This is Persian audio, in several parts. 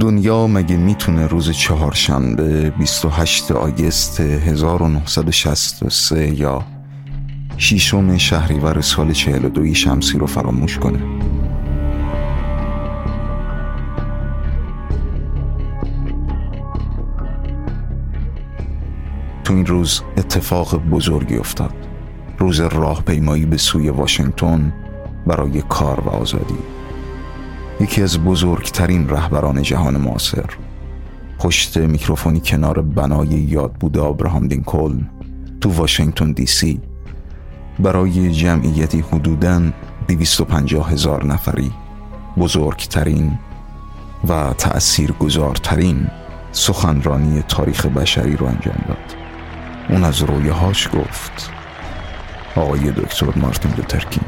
دنیا مگه می‌تونه روز چهارشنبه 28 آگست 1963 یا شیشم شهریور سال 42 شمسی رو فراموش کنه؟ تو این روز اتفاق بزرگی افتاد. روز راهپیمایی به سوی واشنگتن برای کار و آزادی. یکی از بزرگترین رهبران جهان معاصر. پشت میکروفونی کنار بنای یاد بوده آبراهام لینکلن تو واشنگتن دی سی. برای جمعیتی حدوداً 250 هزار نفری بزرگترین و تأثیر گذارترین سخنرانی تاریخ بشری رو انجام داد. اون از رویهاش گفت آقای دکتر مارتین لوترکینگ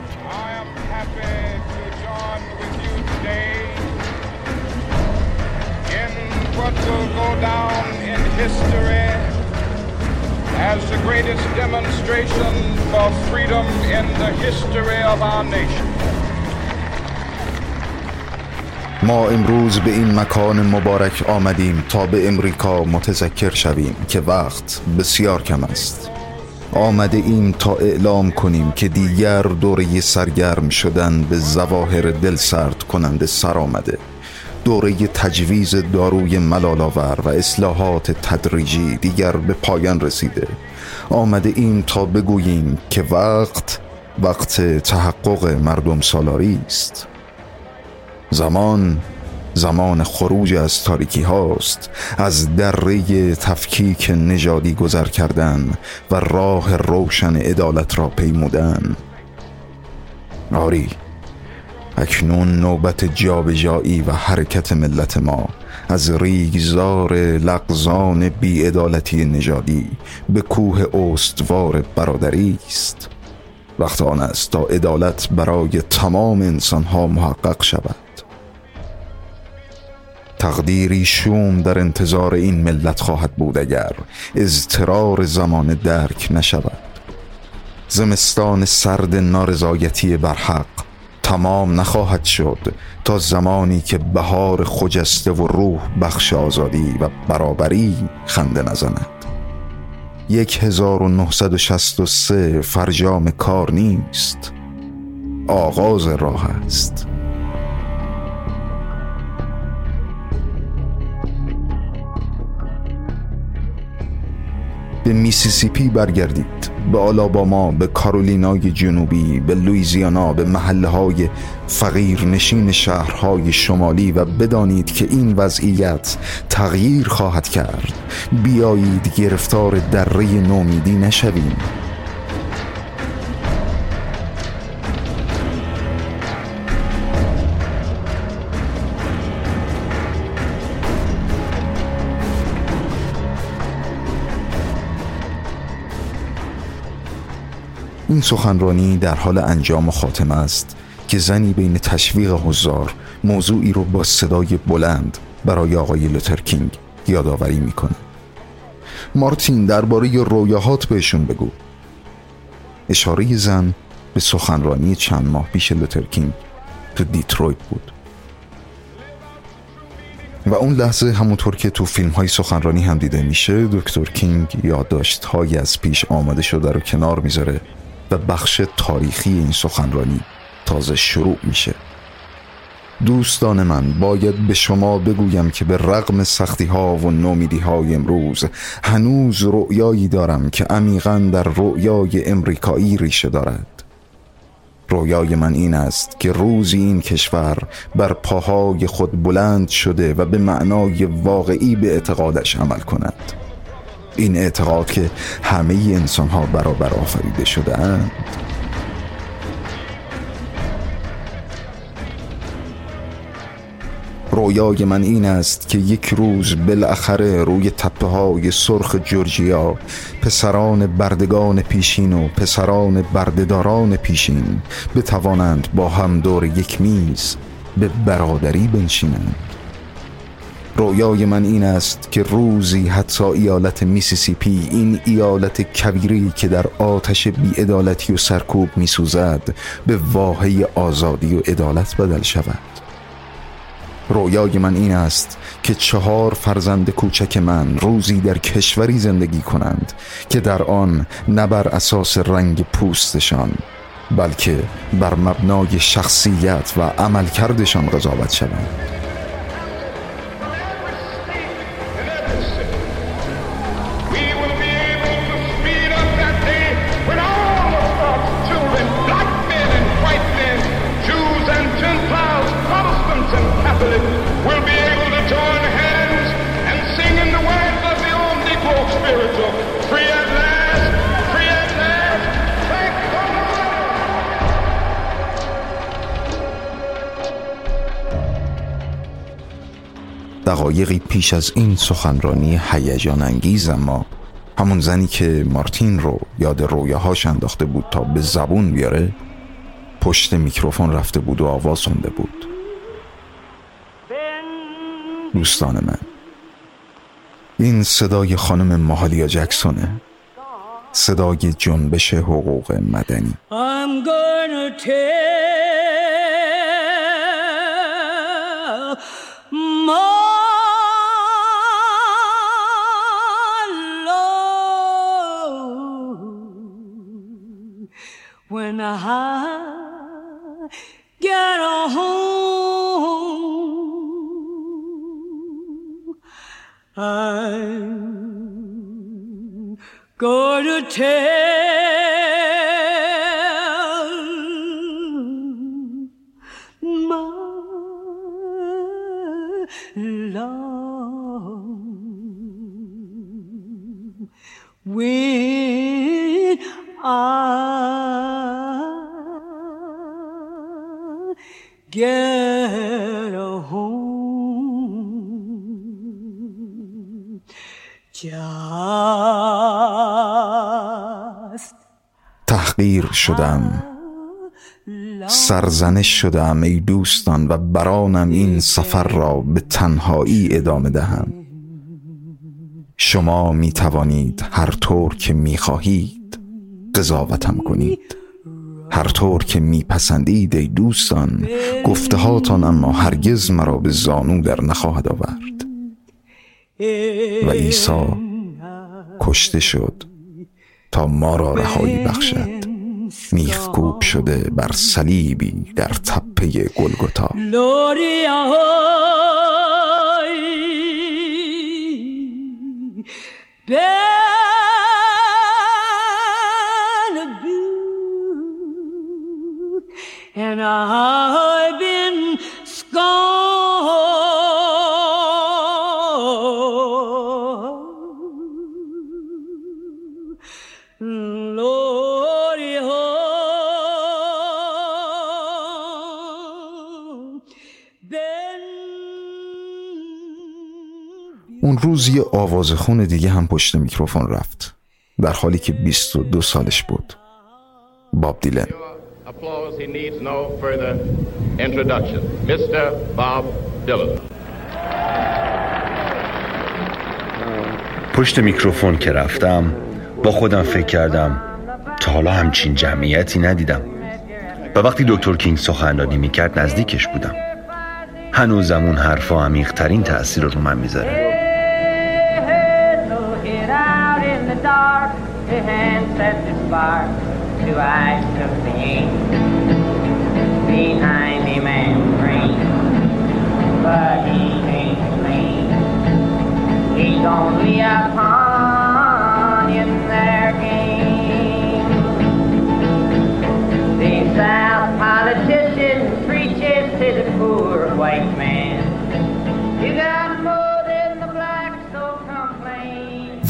as the greatest demonstration for freedom in the history of our nation. ما امروز به این مکان مبارک آمدیم تا به امریکا متذکر شویم که وقت بسیار کم است آمده ایم تا اعلام کنیم که دیگر دوره سرگرم شدن به زواهر دل سرد کننده سر آمده دوره تجویز داروی ملالاور و اصلاحات تدریجی دیگر به پایان رسیده. آمده ایم تا بگوییم که وقت وقت تحقق مردم سالاری است. زمان زمان خروج از تاریکی هاست از دره تفکیک نژادی گذر کردن و راه روشن عدالت را پیمودن. آری اکنون نوبت جابجایی و حرکت ملت ما از ریگزار لغزان بیعدالتی نژادی به کوه استوار برادری است. وقت آن است تا عدالت برای تمام انسانها محقق شود. تقدیری شوم در انتظار این ملت خواهد بود اگر اضطرار زمان درک نشود. زمستان سرد نارضایتی برحق تمام نخواهد شد تا زمانی که بهار خجسته و روح بخش آزادی و برابری خنده نزند. یک هزار و نهصد و شست و سه فرجام کار نیست. آغاز راه است. به میسیسیپی برگردید به آلاباما به کارولینای جنوبی به لویزیانا به محله های فقیر نشین شهرهای شمالی و بدانید که این وضعیت تغییر خواهد کرد. بیایید گرفتار دره نومیدی نشویم. این سخنرانی در حال انجام خاتمه است که زنی بین تشویق حضار موضوعی رو با صدای بلند برای آقای لوترکینگ یادآوری می‌کنه. مارتین درباره رویاهات بهشون بگو. اشاره زن به سخنرانی چند ماه پیش لوترکینگ تو دیترویت بود. و اون لحظه همونطور که تو فیلم های سخنرانی هم دیده میشه دکتر کینگ یادداشت های از پیش آماده شده رو کنار می‌ذاره و بخش تاریخی این سخنرانی تازه شروع میشه. دوستان من باید به شما بگویم که به رغم سختی ها و نومیدی های امروز هنوز رؤیایی دارم که عمیقا در رؤیای امریکایی ریشه دارد. رویای من این است که روزی این کشور بر پاهای خود بلند شده و به معنای واقعی به اعتقادش عمل کند. این اعتقاد که همه انسان ها برابر آفریده شده اند رویای من این است که یک روز بالاخره روی تپه های سرخ جورجیا پسران بردگان پیشین و پسران بردهداران پیشین بتوانند با هم دور یک میز به برادری بنشینند. رویای من این است که روزی حتی ایالت میسیسیپی این ایالت کبیری که در آتش بیعدالتی و سرکوب میسوزد به واهی آزادی و عدالت بدل شود. رویای من این است که چهار فرزند کوچک من روزی در کشوری زندگی کنند که در آن نه بر اساس رنگ پوستشان بلکه بر مبنای شخصیت و عملکردشان قضاوت شوند. دقایقی پیش از این سخنرانی هیجان انگیز اما همون زنی که مارتین رو یاد رویاهاش انداخته بود تا به زبون بیاره پشت میکروفون رفته بود و آواز خونده بود. دوستان من این صدای خانم ماهالیا جکسونه صدای جنبش حقوق مدنی. When I get a home. I'm going to tell my love when Get home. Just تحقیر شدم سرزنش شدم ای دوستان و برانم این سفر را به تنهایی ادامه دهم شما می توانید هر طور که می خواهید قضاوتم کنید هر طور که میپسندید ای دوستان گفته هاتان اما هرگز مرا به زانو در نخواهد آورد. و عیسی کشته شد تا ما را رهایی بخشد. میخکوب شده بر صلیبی در تپه گلگتا. روز یه آوازخون دیگه هم پشت میکروفون رفت. در حالی که 22 سالش بود. باب دیلن. پشت میکروفون که رفتم با خودم فکر کردم تا حالا همچین جمعیتی ندیدم. و وقتی دکتر کینگ سخنرانی می‌کرد نزدیکش بودم. هنوزم اون حرفا عمیقترین تأثیر رو من می‌ذاره. Two eyes took the ink behind and green. But he ain't clean. He's only a pawn in their game. The South politician preaches to the poor white man. You got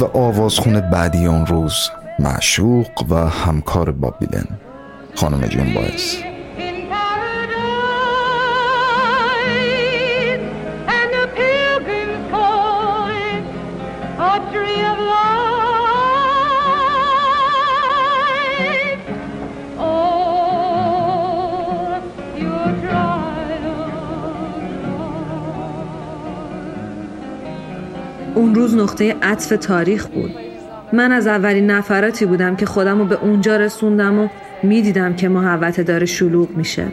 آوازخون بعدی اون روز معشوق و همکار بابیلن خانم جون باعث. اون روز نقطه عطف تاریخ بود. من از اولین نفراتی بودم که خودم رو به اونجا رسوندم و می‌دیدم که محوت داره شلوغ میشه.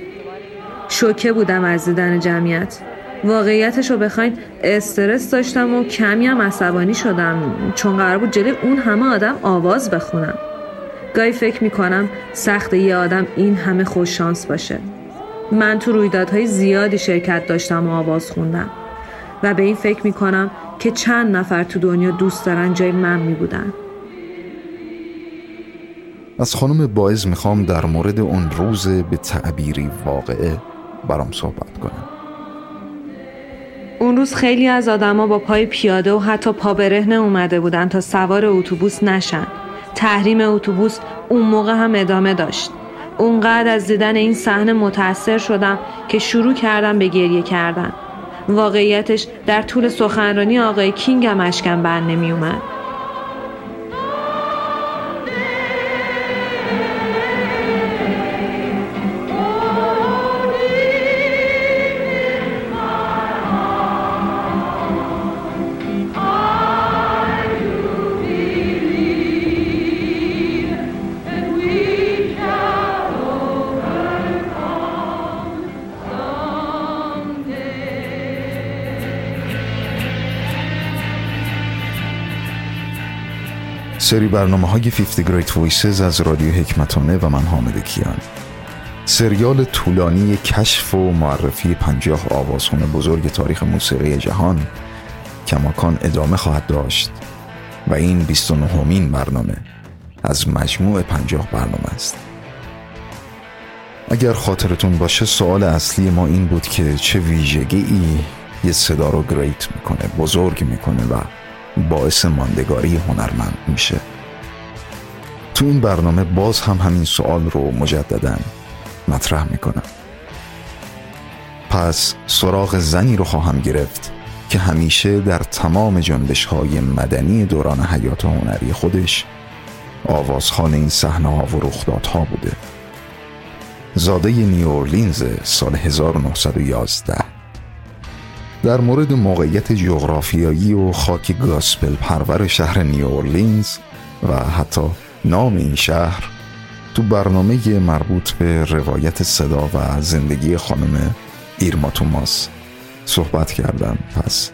شوکه بودم از دیدن جمعیت. واقعیتش رو بخواین استرس داشتم و کمی هم عصبانی شدم چون قرار بود جلوی اون همه آدم آواز بخونم. گاهی فکر می‌کنم سخت یه آدم این همه خوش شانس باشه. من تو رویدادهای زیادی شرکت داشتم و آواز خوندم. و به این فکر می‌کنم که چند نفر تو دنیا دوست دارن جای من میبودن. از خانم باعث می‌خوام در مورد اون روز به تعبیری واقعه برام صحبت کنم. اون روز خیلی از آدما با پای پیاده و حتی پا برهنه اومده بودن تا سوار اتوبوس نشن. تحریم اتوبوس اون موقع هم ادامه داشت. اونقدر از دیدن این صحنه متاثر شدم که شروع کردم به گریه کردن. واقعیتش در طول سخنرانی آقای کینگ هم اشکم بر نمی اومد سری برنامه های 50 Great Voices از رادیو حکمتانه و من حامد کیان. سریال طولانی کشف و معرفی پنجاه آوازخون بزرگ تاریخ موسیقی جهان کماکان ادامه خواهد داشت و این 29 همین برنامه از مجموع پنجاه برنامه است. اگر خاطرتون باشه سوال اصلی ما این بود که چه ویژگی ای یه صدا رو گریت می‌کنه بزرگ می‌کنه و باعث ماندگاری هنرمند میشه. تو این برنامه باز هم همین سوال رو مجددا مطرح می‌کنم. پس سراغ زنی رو خواهم گرفت که همیشه در تمام جنبش های مدنی دوران حیات هنری خودش آوازخان این صحنه ها و رخدادها بوده. زاده نیورلینز سال 1911 در مورد موقعیت جغرافیایی و خاک گاسپل پرور شهر نیواورلینز و حتی نام این شهر تو برنامه مربوط به روایت صدا و زندگی خانم ایرما توماس صحبت کردم. پس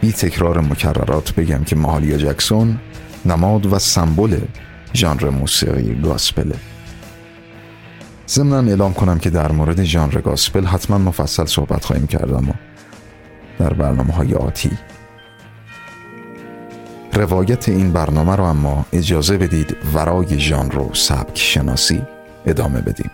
بی تکرار مکررات بگم که ماهالیا جکسون نماد و سمبل ژانر موسیقی گاسپله. ضمنا اعلام کنم که در مورد ژانر گاسپل حتما مفصل صحبت خواهیم کرد و در برنامه های آتی. روایت این برنامه رو اما اجازه بدید ورای ژانر رو سبک شناسی ادامه بدیم.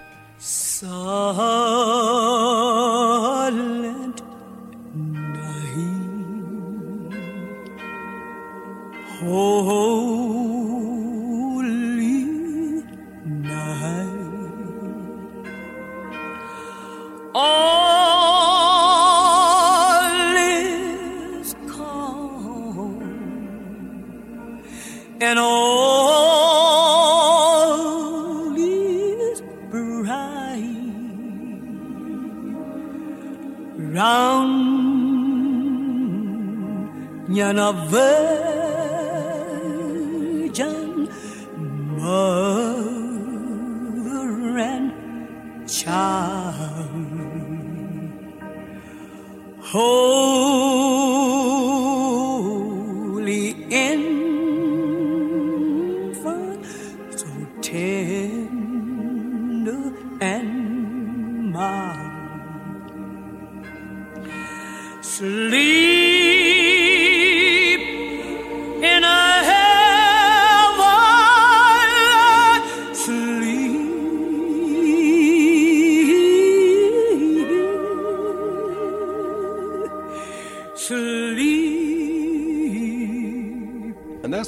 and all is bright round yon virgin mother and child. Oh. Sleep.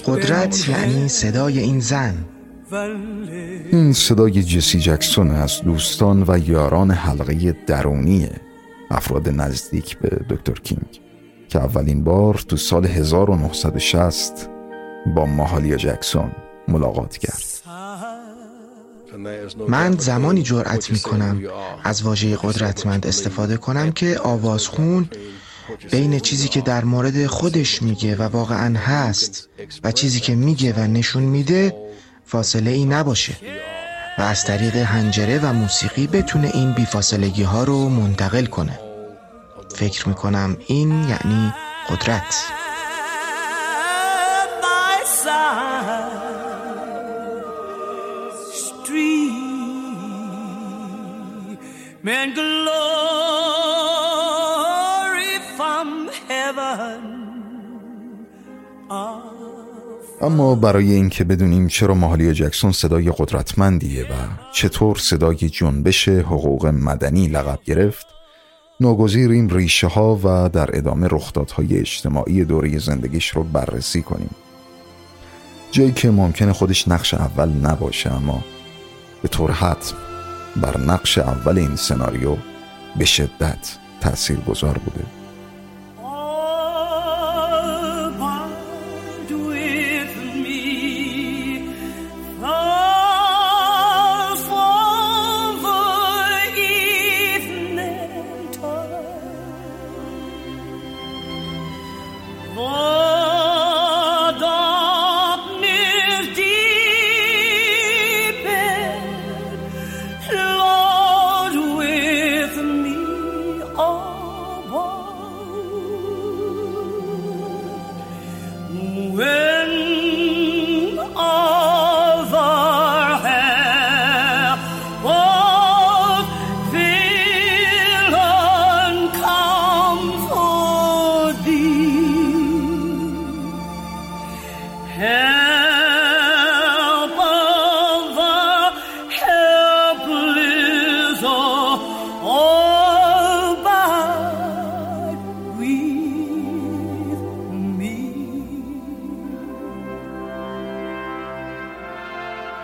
قدرت یعنی صدای این زن. این صدای جسی جکسون از دوستان و یاران حلقه درونی افراد نزدیک به دکتر کینگ که اولین بار تو سال 1960 با ماهالیا جکسون ملاقات کرد. من زمانی جرأت می کنم از واژه قدرتمند استفاده کنم که آوازخون بین چیزی که در مورد خودش میگه و واقعا هست و چیزی که میگه و نشون میده فاصله ای نباشه. و از طریق هنجره و موسیقی بتونه این بیفاصلگی ها رو منتقل کنه. فکر می‌کنم این یعنی قدرت. اما برای اینکه بدونیم چرا ماهالی جکسون صدای قدرتمندیه و چطور صدای جنبش حقوق مدنی لقب گرفت ناگزیریم ریشه ها و در ادامه رخدادهای اجتماعی دوره زندگیش رو بررسی کنیم. جایی که ممکنه خودش نقش اول نباشه اما به طور حتم بر نقش اول این سناریو به شدت تأثیر گذار بوده.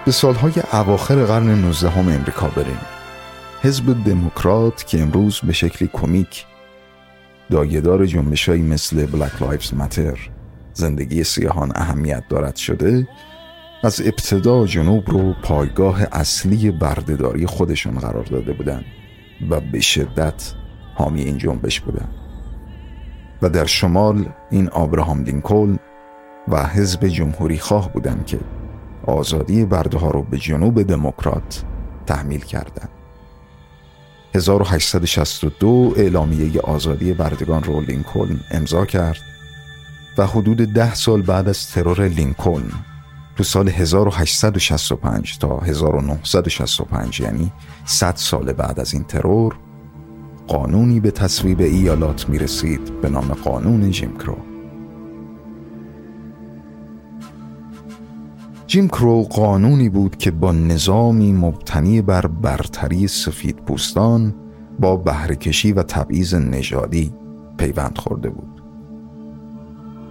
به سالهای اواخر قرن 19 هم امریکا بریم. حزب دموکرات که امروز به شکلی کمیک دایدار جنبشهایی مثل بلک لایفز متر زندگی سیاهان اهمیت دارد شده از ابتدا جنوب رو پایگاه اصلی بردهداری خودشون قرار داده بودن و به شدت حامی این جنبش بودن و در شمال این آبراهام لینکلن و حزب جمهوری خواه بودن که آزادی برده ها رو به جنوب دموکرات تحمیل کردند. 1862 اعلامیه آزادی بردگان رو لینکلن امضا کرد و حدود ده سال بعد از ترور لینکلن تو سال 1865 تا 1965 یعنی 100 سال بعد از این ترور قانونی به تصویب ایالات می رسید به نام قانون جیمکرو جیم کرو قانونی بود که با نظامی مبتنی بر برتری سفید پوستان با بهرهکشی و تبعیض نژادی پیوند خورده بود.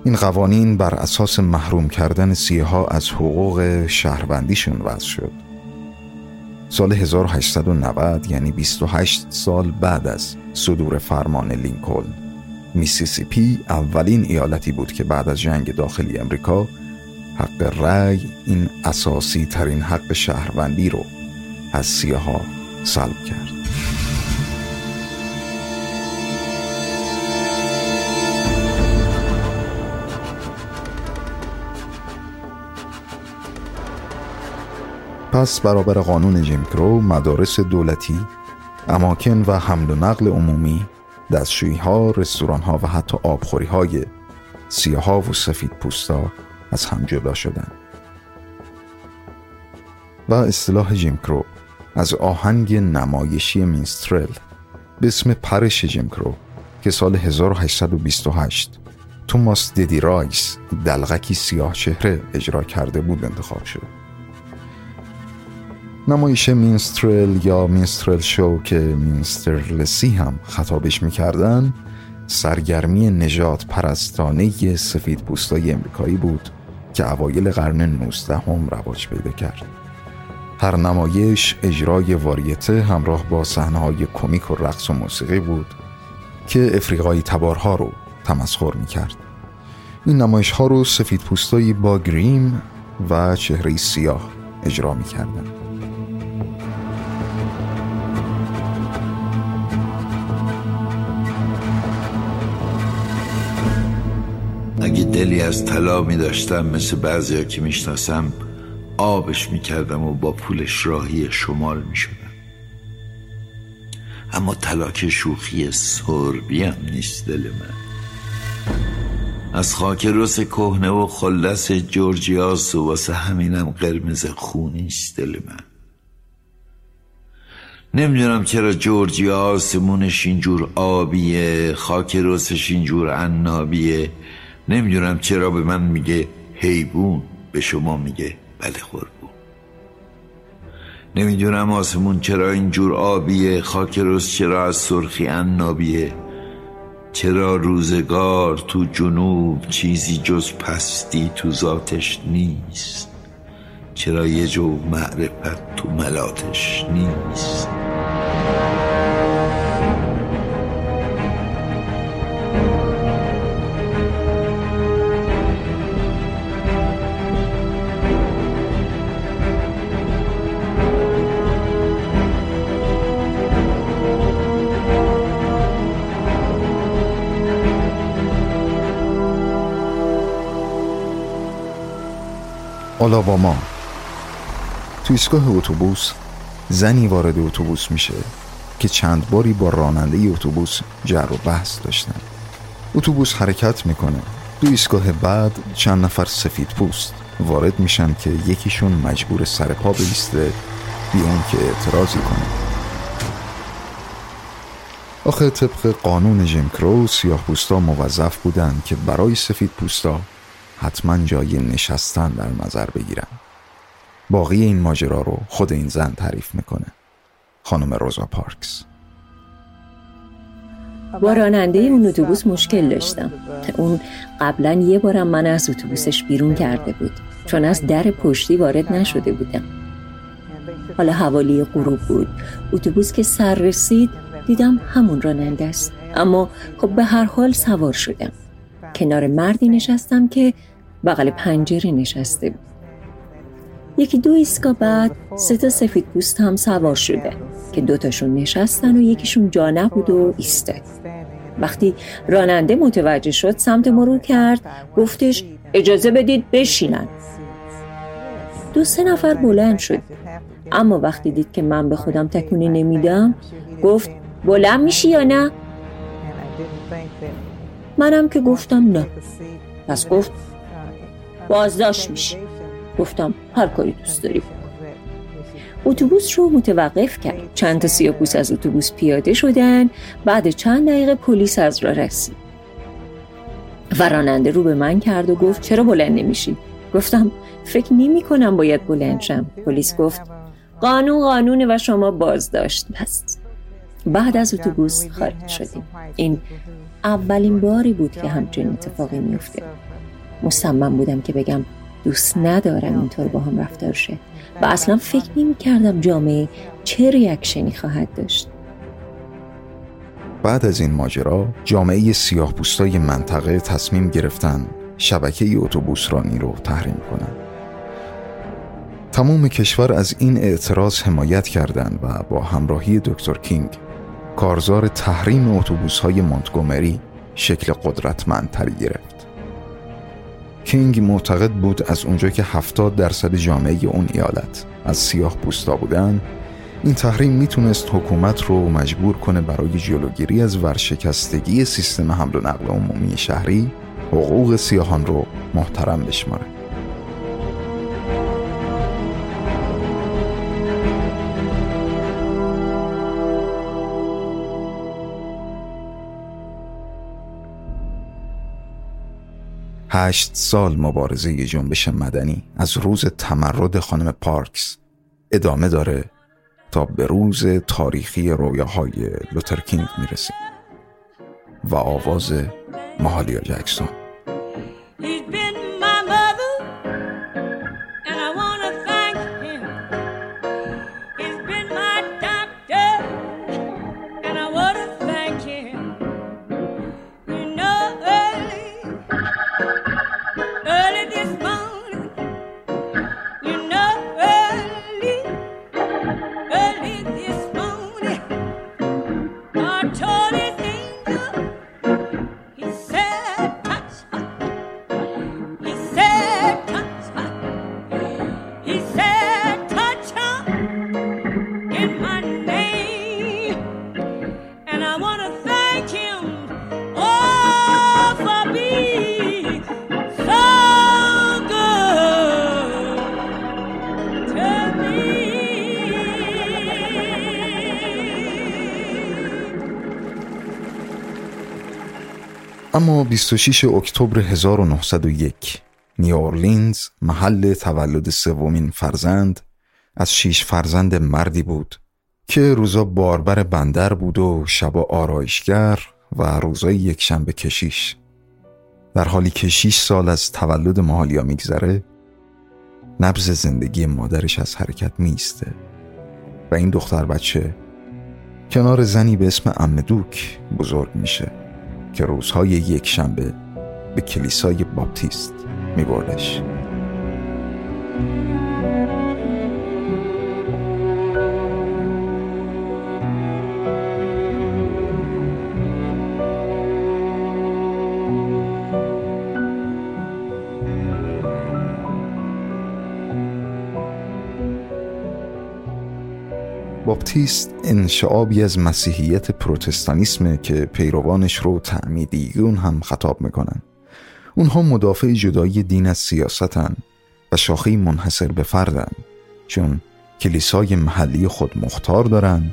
این قوانین بر اساس محروم کردن ها از حقوق شهروندیشون وضع شد. سال 1890 یعنی 28 سال بعد از صدور فرمان لینکلن میسیسیپی اولین ایالتی بود که بعد از جنگ داخلی امریکا حق رأی این اساسی ترین حق شهروندی رو از سیاها سلب کرد. پس برابر قانون جیمکرو مدارس دولتی اماکن و حمل و نقل عمومی دستشویی ها رستوران ها و حتی آبخوری های سیاه ها و سفید پوستا از هم جدا شدن. و اصطلاح جیم کرو از آهنگ نمایشی minstrel به اسم پرش جیم کرو که سال 1828 توماس دیدی رایس دلقکی سیاه چهره اجرا کرده بود انتخاب شد. نمایش minstrel یا minstrel show که minstrelsy هم خطابش می‌کردن سرگرمی نجات پرستانه سفید پوستای امریکایی بود. که اوایل قرن 19 هم رواج پیدا کرد هر نمایش اجرای واریته همراه با های کمیک و رقص و موسیقی بود که افریقایی تبارها رو تمسخر می کرد این نمایش ها رو سفید با گریم و چهره سیاه اجرا می کردن. اگه دلی از طلا می داشتم مثل بعضی که می‌شناسم آبش می‌کردم و با پولش راهی شمال می شدم. اما طلاک شوخی سربی هم نیست دل من. از خاک رس کهنه و خلص جورجیاس و واسه همینم قرمز خونیست دل من. نمی‌دونم چرا جورجیا آسمونش اینجور آبیه خاک رسش اینجور عنابیه. نمی‌دونم چرا به من میگه حیبون به شما میگه بله قربون نمی‌دونم آسمون چرا اینجور آبیه خاک رس چرا از سرخی عنابیه چرا روزگار تو جنوب چیزی جز پستی تو ذاتش نیست چرا یه جو معرفت تو ملاتش نیست. آلاباما تو ایستگاه اتوبوس زنی وارد اتوبوس میشه که چند باری با راننده اتوبوس جر و بحث داشتن. اتوبوس حرکت می‌کنه. دو ایستگاه بعد چند نفر سفید پوست وارد میشن که یکیشون مجبور سر پا بیسته بیان که اعتراضی کنه. آخه طبق قانون جیم کرو سیاه پوستا موظف بودن که برای سفید پوستا حتما جای نشستن در نظر بگیرن باقی این ماجرا رو خود این زن تعریف می‌کنه. خانم روزا پارکس. با راننده اون اتوبوس مشکل داشتم. اون قبلا یه بارم من از اتوبوسش بیرون کرده بود. چون از در پشتی وارد نشده بودم. حالا حوالی غروب بود. اتوبوس که سر رسید دیدم همون راننده است. اما خب به هر حال سوار شدم. کنار مردی نشستم که بغل پنجره نشسته بود. یکی دو ایستگاه بعد سه تا سفید پوست هم سوار شده که دوتاشون نشستن و یکیشون جا نبود و ایستاد. وقتی راننده متوجه شد سمت ما کرد گفتش اجازه بدید بشینن. دو سه نفر بلند شد. اما وقتی دید که من به خودم تکونی نمیدم گفت بلند میشی یا نه؟ منم که گفتم نه. پس گفت بازداشت میشی. گفتم هر کاری دوست داری اتوبوس رو متوقف کرد. چند تا سیاپوس از اتوبوس پیاده شدن. بعد چند دقیقه پلیس از را رسید. و راننده رو به من کرد و گفت چرا بلند نمیشی؟ گفتم فکر نمی کنم باید بلند شم. پلیس گفت قانون قانونه و شما بازداشت هست. بعد از اتوبوس خارج شدیم. این اولین باری بود که همچنین اتفاقی میفته مصمم بودم که بگم دوست ندارم اینطور با هم رفتار شه و اصلا فکر نمی کردم جامعه چه ریاکشنی خواهد داشت. بعد از این ماجرا جامعه سیاه پوستای منطقه تصمیم گرفتن شبکه اتوبوس رانی رو تحریم کنن تمام کشور از این اعتراض حمایت کردند و با همراهی دکتر کینگ کارزار تحریم اتوبوس های مونتگومری شکل قدرتمندتری گرفت. کینگ معتقد بود از اونجا که 70 درصد جامعه اون ایالت از سیاه پوستا بودن این تحریم می‌تونست حکومت رو مجبور کنه برای جلوگیری از ورشکستگی سیستم حمل و نقل عمومی شهری حقوق سیاهان رو محترم بشماره. هشت سال مبارزه جنبش مدنی از روز تمرد خانم پارکس ادامه داره تا به روز تاریخی رویاهای لوترکینگ می‌رسیم و آواز مهالیا جکسون. اما 26 اکتبر 1901 نیورلینز محل تولد سومین فرزند از شیش فرزند مردی بود که روزا باربر بندر بود و شبا آرایشگر و روزای یک شنبه کشیش. در حالی که شیش سال از تولد ماهالیا میگذره نبز زندگی مادرش از حرکت میسته و این دختر بچه کنار زنی به اسم امدوک بزرگ میشه. که روزهای یک شنبه به کلیسای باپتیست میبردش. باپتیست انشعابی از مسیحیت پروتستانیسمه که پیروانش رو تعمیدیون هم خطاب می‌کنن اونها مدافع جدایی دین از سیاستن و شاخه منحصر به فردن چون کلیسای محلی خود مختار دارن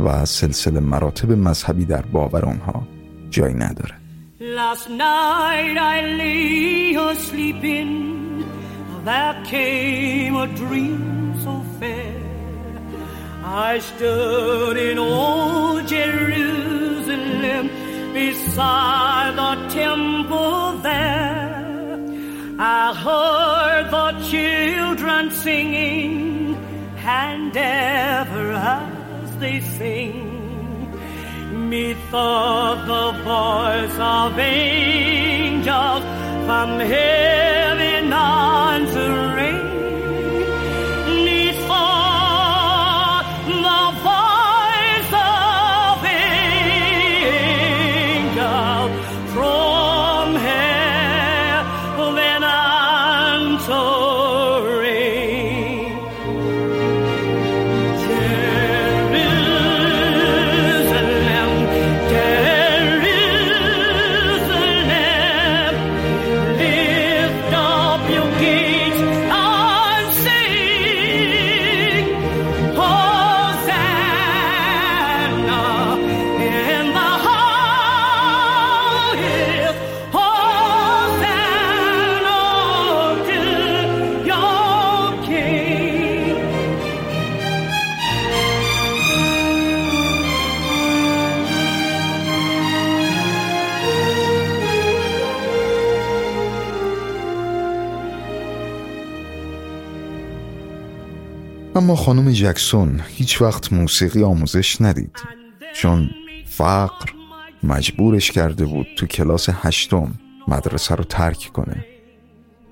و سلسله مراتب مذهبی در باور آنها جای نداره Last night I lay sleeping, there came a dream. I stood in old Jerusalem beside the temple there. I heard the children singing, and ever as they sing, methought the voice of angels from heaven answering. خانم جکسون هیچ وقت موسیقی آموزش ندید چون فقر مجبورش کرده بود تو کلاس هشتم مدرسه رو ترک کنه.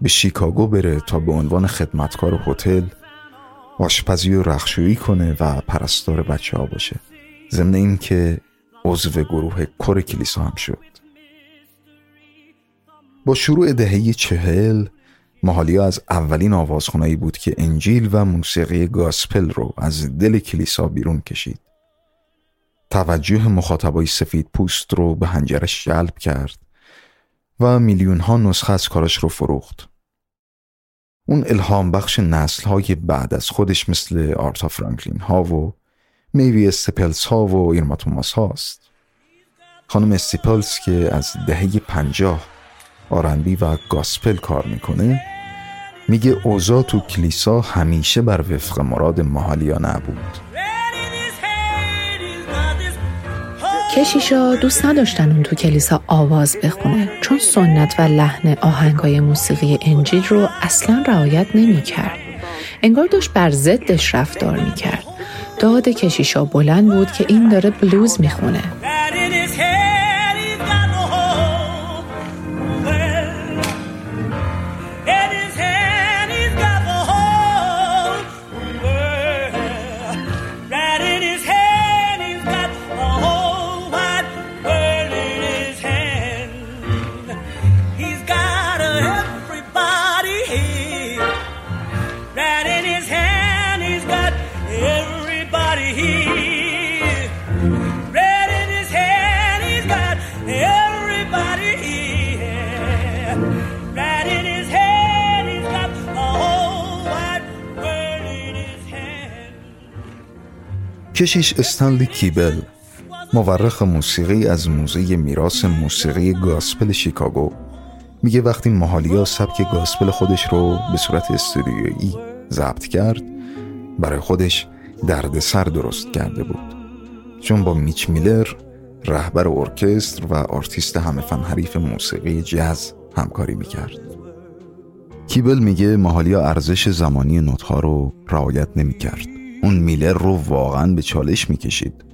به شیکاگو بره تا به عنوان خدمتکار هتل آشپزی و رخشویی کنه و پرستار بچه ها باشه. ضمن این که عضو گروه کور کلیسا هم شد. با شروع دهه چهل ماهالیا از اولین آوازخونایی بود که انجیل و موسیقی گاسپل رو از دل کلیسا بیرون کشید. توجه مخاطبای سفید پوست رو به حنجرش جلب کرد و میلیون ها نسخه از کاراش رو فروخت. اون الهام بخش نسل های بعد از خودش مثل آریتا فرانکلین ها و میویس استیپلز ها و ایرما توماس هاست. خانم استیپلز که از دهه پنجاه آرنبی و گاسپل کار می‌کنه میگه اوضاع تو کلیسا همیشه بر وفق مراد ماهالیا نبود کشیشا دوست نداشتن اون تو کلیسا آواز بخونه چون سنت و لحن آهنگای موسیقی انجیل رو اصلا رعایت نمی کرد. انگار داشت بر ضدش رفتار می کرد. داد کشیشا بلند بود که این داره بلوز می‌خونه. کشیش استنلی کیبل مورخ موسیقی از موزه میراث موسیقی گاسپل شیکاگو. میگه وقتی ماهالیا سبک گاسپل خودش رو به صورت استودیویی ضبط کرد برای خودش دردسر درست کرده بود. چون با میچ میلر رهبر ارکستر و آرتیست همه فن حریف موسیقی جز همکاری می‌کرد. کیبل میگه ماهالیا ارزش زمانی نوتها رو رعایت نمی‌کرد. اون میلر رو واقعا به چالش می‌کشید.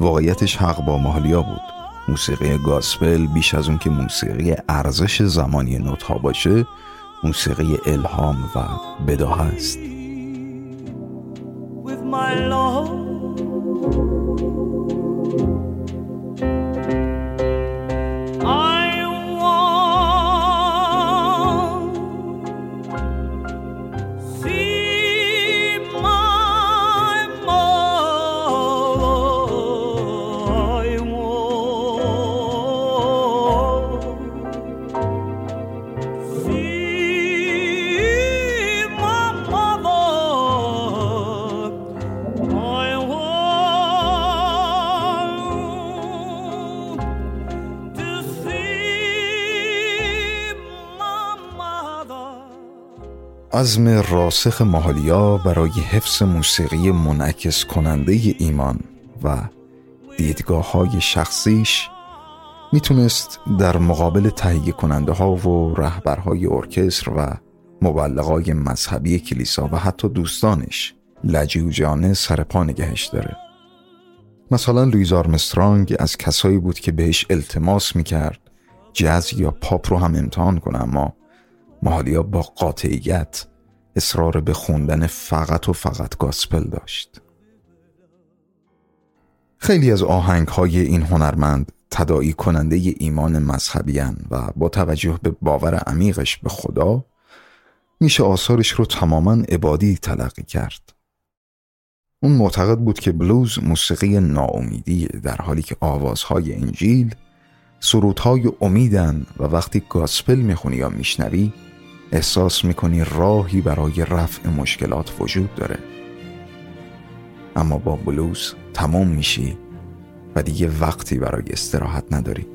واقعیتش حق با ماهالیا بود. موسیقی گاسپل بیش از اون که موسیقی ارزش زمانی نوتها باشه موسیقی الهام و بداه است. عزم راسخ ماهالیا برای حفظ موسیقی منعکس کننده ایمان و دیدگاه های شخصیش می‌تونست در مقابل تهیه کننده ها و رهبرهای ارکستر و مبلغای مذهبی کلیسا و حتی دوستانش لجیوجانه سر پا نگهش داره. مثلا لویز آرمسترانگ از کسایی بود که بهش التماس می‌کرد جز یا پاپ رو هم امتحان کنه اما ماهالیا با قاطعیت اصرار به خوندن فقط و فقط گاسپل داشت. خیلی از آهنگ های این هنرمند تداعی کننده ی ایمان مذهبیان و با توجه به باور عمیقش به خدا میشه آثارش رو تماما عبادی تلقی کرد. اون معتقد بود که بلوز موسیقی ناامیدی در حالی که آوازهای انجیل سرودهای امیدن و وقتی گاسپل می‌خونی یا میشنوی احساس می‌کنی راهی برای رفع مشکلات وجود داره. اما با بلوز تمام میشی و دیگه وقتی برای استراحت نداری.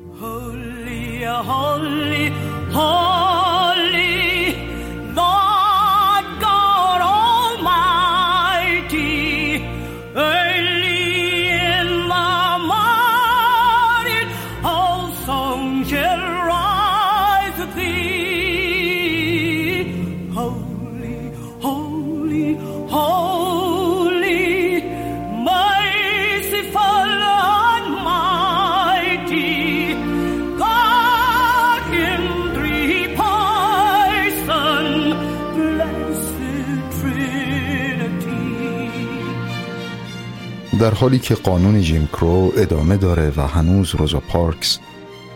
در حالی که قانون جیم کرو ادامه داره و هنوز روزا پارکس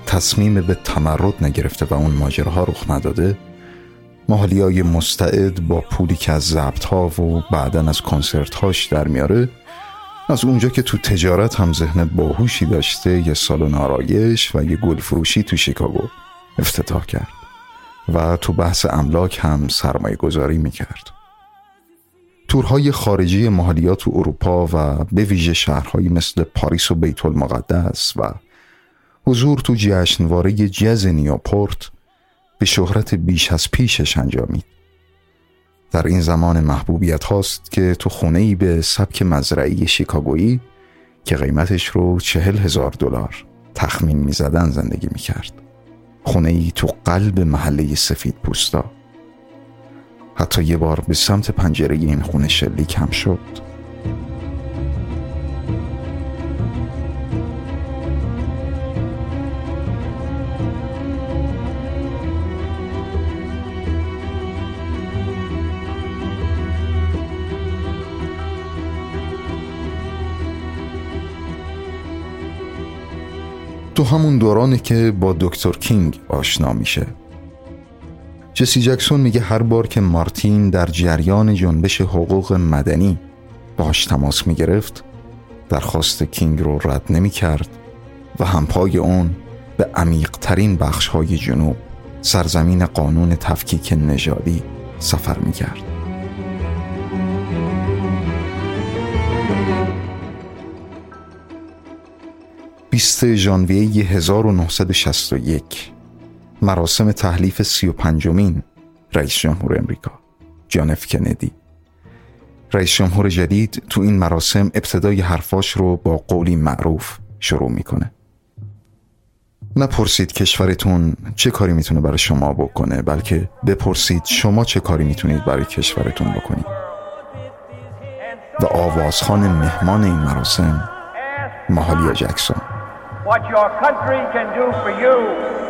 تصمیم به تمرد نگرفته و اون ماجراها رخ نداده ماهالیای مستعد با پولی که از ضبط ها و بعدا از کنسرت هاش در میاره از اونجا که تو تجارت هم ذهن باهوشی داشته یه سالن آرایش و یه گل فروشی تو شیکاگو افتتاح کرد و تو بحث املاک هم سرمایه گذاری می‌کرد. تورهای خارجی ماهالیا تو اروپا و به ویژه شهرهایی مثل پاریس و بیت المقدس و حضور تو جشنواره جز نیاپورت به شهرت بیش از پیشش انجامید. در این زمان محبوبیت هاست که تو خونه ای به سبک مزرعی شیکاگویی که قیمتش رو چهل هزار دلار تخمین می زدن زندگی می کرد خونه ای تو قلب محله سفید پوستا. حتی یه بار به سمت پنجره این خونه شلیک هم شد. تو همون دورانه که با دکتر کینگ آشنا میشه. جسی جکسون میگه هر بار که مارتین در جریان جنبش حقوق مدنی باش تماس می‌گرفت درخواست کینگ رو رد نمی کرد و همپای اون به عمیقترین بخش های جنوب سرزمین قانون تفکیک نژادی سفر می کرد. 20 ژانویه 1961 مراسم تحلیف 35 مین رئیس جمهور امریکا. جان اف کندی. رئیس جمهور جدید تو این مراسم ابتدای حرفاش رو با قولی معروف شروع می‌کنه. نپرسید کشورتون چه کاری می‌تونه برای شما بکنه بلکه بپرسید شما چه کاری می‌تونید برای کشورتون بکنید. و آوازخان مهمان این مراسم ماهالیا جکسون. What your country can do for you,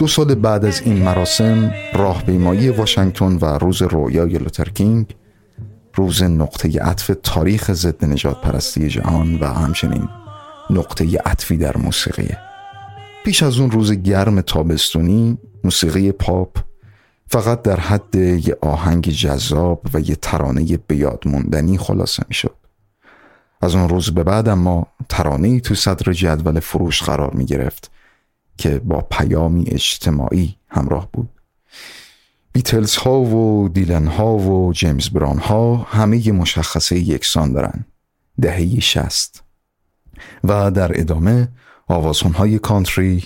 دو سال بعد از این مراسم راهپیمایی واشنگتن و روز رویای لوترکینگ روز نقطه عطف تاریخ ضد نژاد پرستی جهان و همچنین نقطه عطفی در موسیقیه پیش از اون روز گرم تابستونی موسیقی پاپ فقط در حد یه آهنگ جذاب و یه ترانه به یاد موندنی خلاصه می شد. از اون روز به بعد اما ترانه تو صدر جدول فروش قرار می گرفت که با پیامی اجتماعی همراه بود. بیتلز ها و دیلن ها و جیمز بران ها همه مشخصه یکسان دارن. دهه شست. و در ادامه آوازخون های کانتری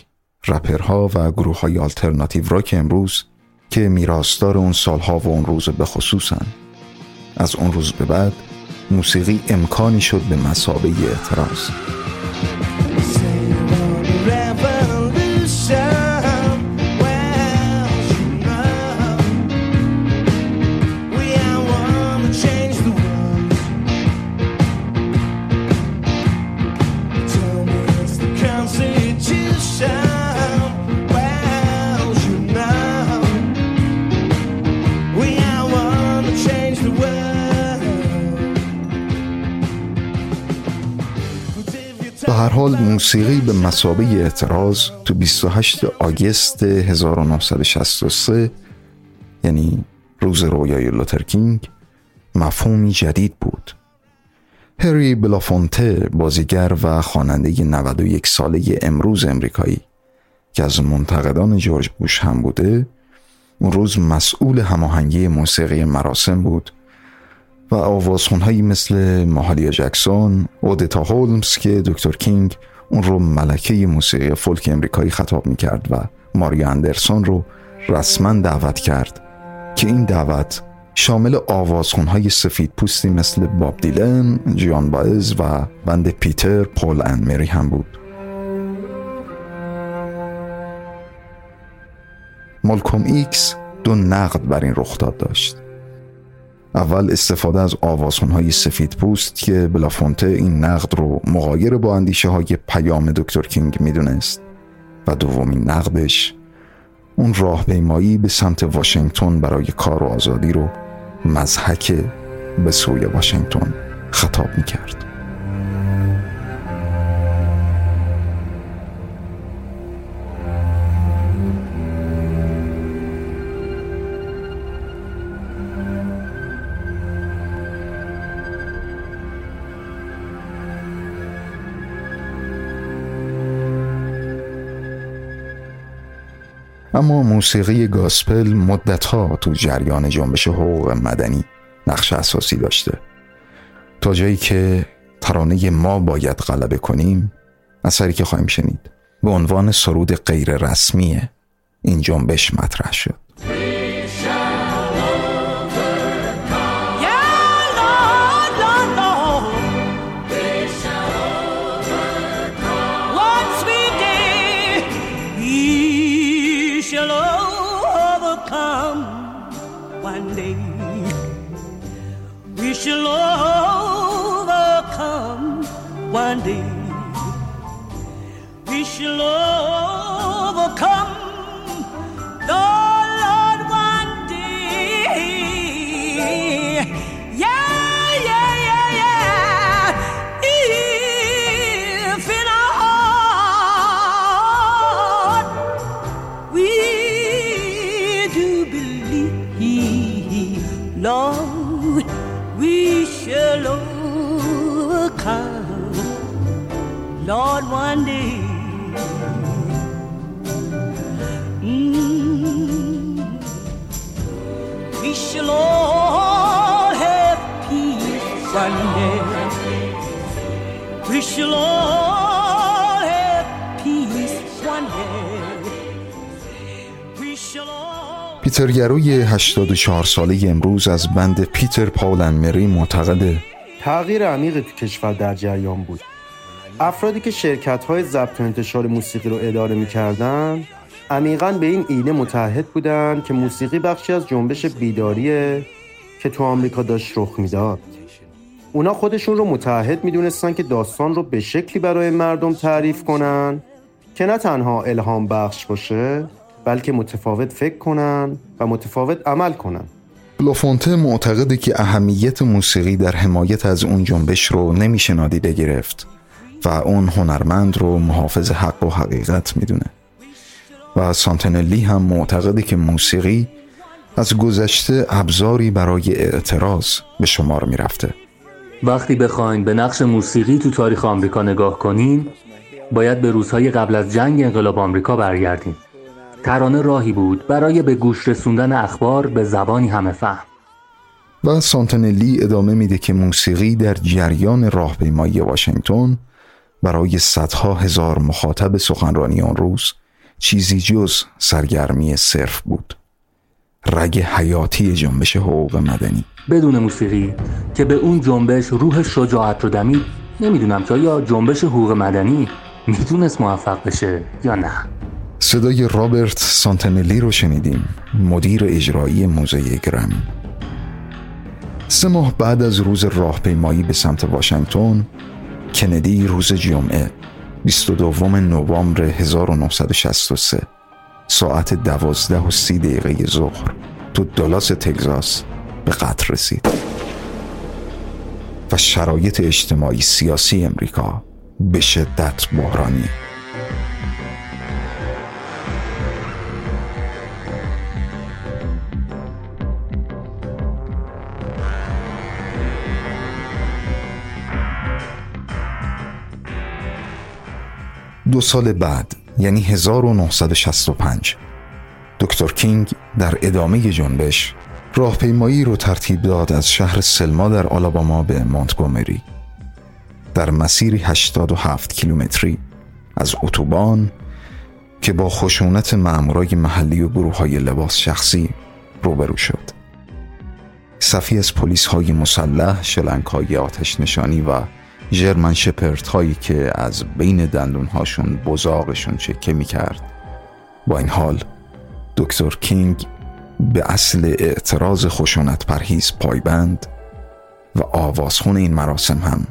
رپرها و گروه های آلترناتیو راک امروز که میراستار اون سالها و اون روز به خصوصن. از اون روز به بعد موسیقی امکانی شد به مسابه اعتراض. حال موسیقی به مسابه اعتراض تو 28 آگست 1963 یعنی روز رویای لوترکینگ مفهومی جدید بود. هری بلافونته بازیگر و خواننده 91 ساله امروز امریکایی که از منتقدان جورج بوش هم بوده اون روز مسئول هماهنگی موسیقی مراسم بود و آوازخونهایی مثل ماهالیا جکسون اودتا هولمز که دکتر کینگ اون رو ملکه موسیقی فولک امریکایی خطاب می کرد و ماریان اندرسون رو رسما دعوت کرد که این دعوت شامل آوازخونهای سفید پوستی مثل باب دیلن، جوآن بائز و بند پیتر، پل اند مری هم بود. مالکوم ایکس دو نقد بر این رخداد داشت. اول استفاده از آوازخونهای سفید پوست که بلافونته این نقد رو مغایر با اندیشه های پیام دکتر کینگ می‌دونست. و دومین نقدش اون راهپیمایی به سمت واشنگتن برای کار و آزادی رو مزحک به سوی واشنگتن خطاب می‌کرد. اما موسیقی گاسپل مدتها تو جریان جنبش حقوق مدنی نقش اساسی داشته. تا جایی که ترانه ما باید غلبه کنیم اثری که خواهیم شنید. به عنوان سرود غیر رسمی این جنبش مطرح شد. Lord, one day. mm, we shall all have peace one day. We shall all have peace one day. We shall all. پیتر گروی 84 ساله امروز از بند پیتر پاولن مری معتقده تغییر عمیقی تو کشور در جریان بود افرادی که شرکت های ضبط انتشار موسیقی رو اداره می‌کردن عمیقا به این ایده متحد بودن که موسیقی بخشی از جنبش بیداریه که تو آمریکا داشت رخ می‌داد. اونا خودشون رو متحد می‌دونستن که داستان رو به شکلی برای مردم تعریف کنن که نه تنها الهام بخش باشه بلکه متفاوت فکر کنن و متفاوت عمل کنن. لوفونته معتقده که اهمیت موسیقی در حمایت از اون جنبش رو نمیشه نادیده گرفت. و اون هنرمند رو محافظ حق و حقیقت می‌دونه. و سانتنلی هم معتقده که موسیقی از گذشته ابزاری برای اعتراض به شمار می‌رفته. وقتی بخواین به نقش موسیقی تو تاریخ آمریکا نگاه کنین باید به روزهای قبل از جنگ انقلاب آمریکا برگردیم ترانه راهی بود برای به گوش رسوندن اخبار به زبانی همه فهم. و سانتنلی ادامه میده که موسیقی در جریان راهپیمایی واشنگتن برای صدها هزار مخاطب سخنرانی آن روز چیزی جز سرگرمی صرف بود. رگ حیاتی جنبش حقوق مدنی. بدون موسیقی که به اون جنبش روح شجاعت رو دمید نمی‌دونم که یا جنبش حقوق مدنی می‌تونست موفق بشه یا نه. صدای رابرت سانتنلی رو شنیدیم مدیر اجرایی موزه گرمی سه ماه بعد از روز راهپیمایی به سمت واشنگتن کندی روز جمعه 22 نوامبر 1963 ساعت دوازده و سی دقیقه ظهر تو دالاس تگزاس به قتل رسید. و شرایط اجتماعی سیاسی امریکا به شدت بحرانی. دو سال بعد یعنی 1965 دکتر کینگ در ادامه جنبش راهپیمایی رو ترتیب داد از شهر سلما در آلاباما به مونتگومری. در مسیری 87 کیلومتری از اتوبان که با خشونت مامورای محلی و گروه های لباس شخصی روبرو شد. صفی از پلیس های مسلح شلنگ های آتش نشانی و جرمن شپرت هایی که از بین دندون هاشون بزاقشون چکه می کرد با این حال دکتر کینگ به اصل اعتراض خشونت پرهیز پایبند و آوازخون این مراسم هم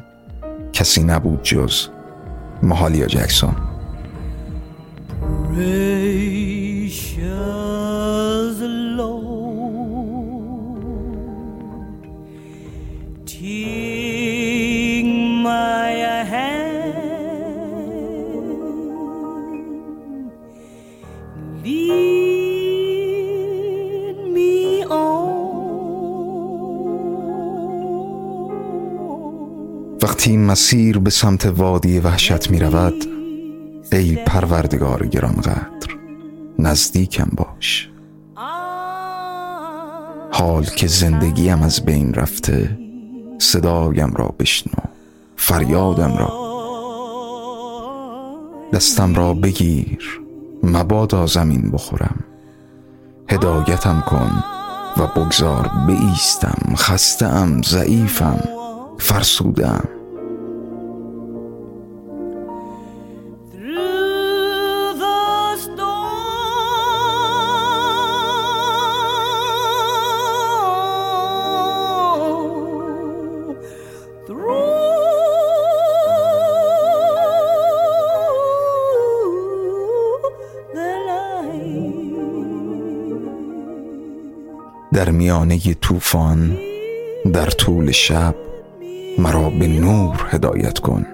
کسی نبود جز مهالیا جکسون. وقتی مسیر به سمت وادی وحشت می رود ای پروردگار گرانقدر نزدیکم باش. حال که زندگیم از بین رفته صدایم را بشنو فریادم را. دستم را بگیر مبادا زمین بخورم. هدایتم کن و بگذار بایستم خستم ضعیفم فرسودم در میانه طوفان در طول شب مرا به نور هدایت کن.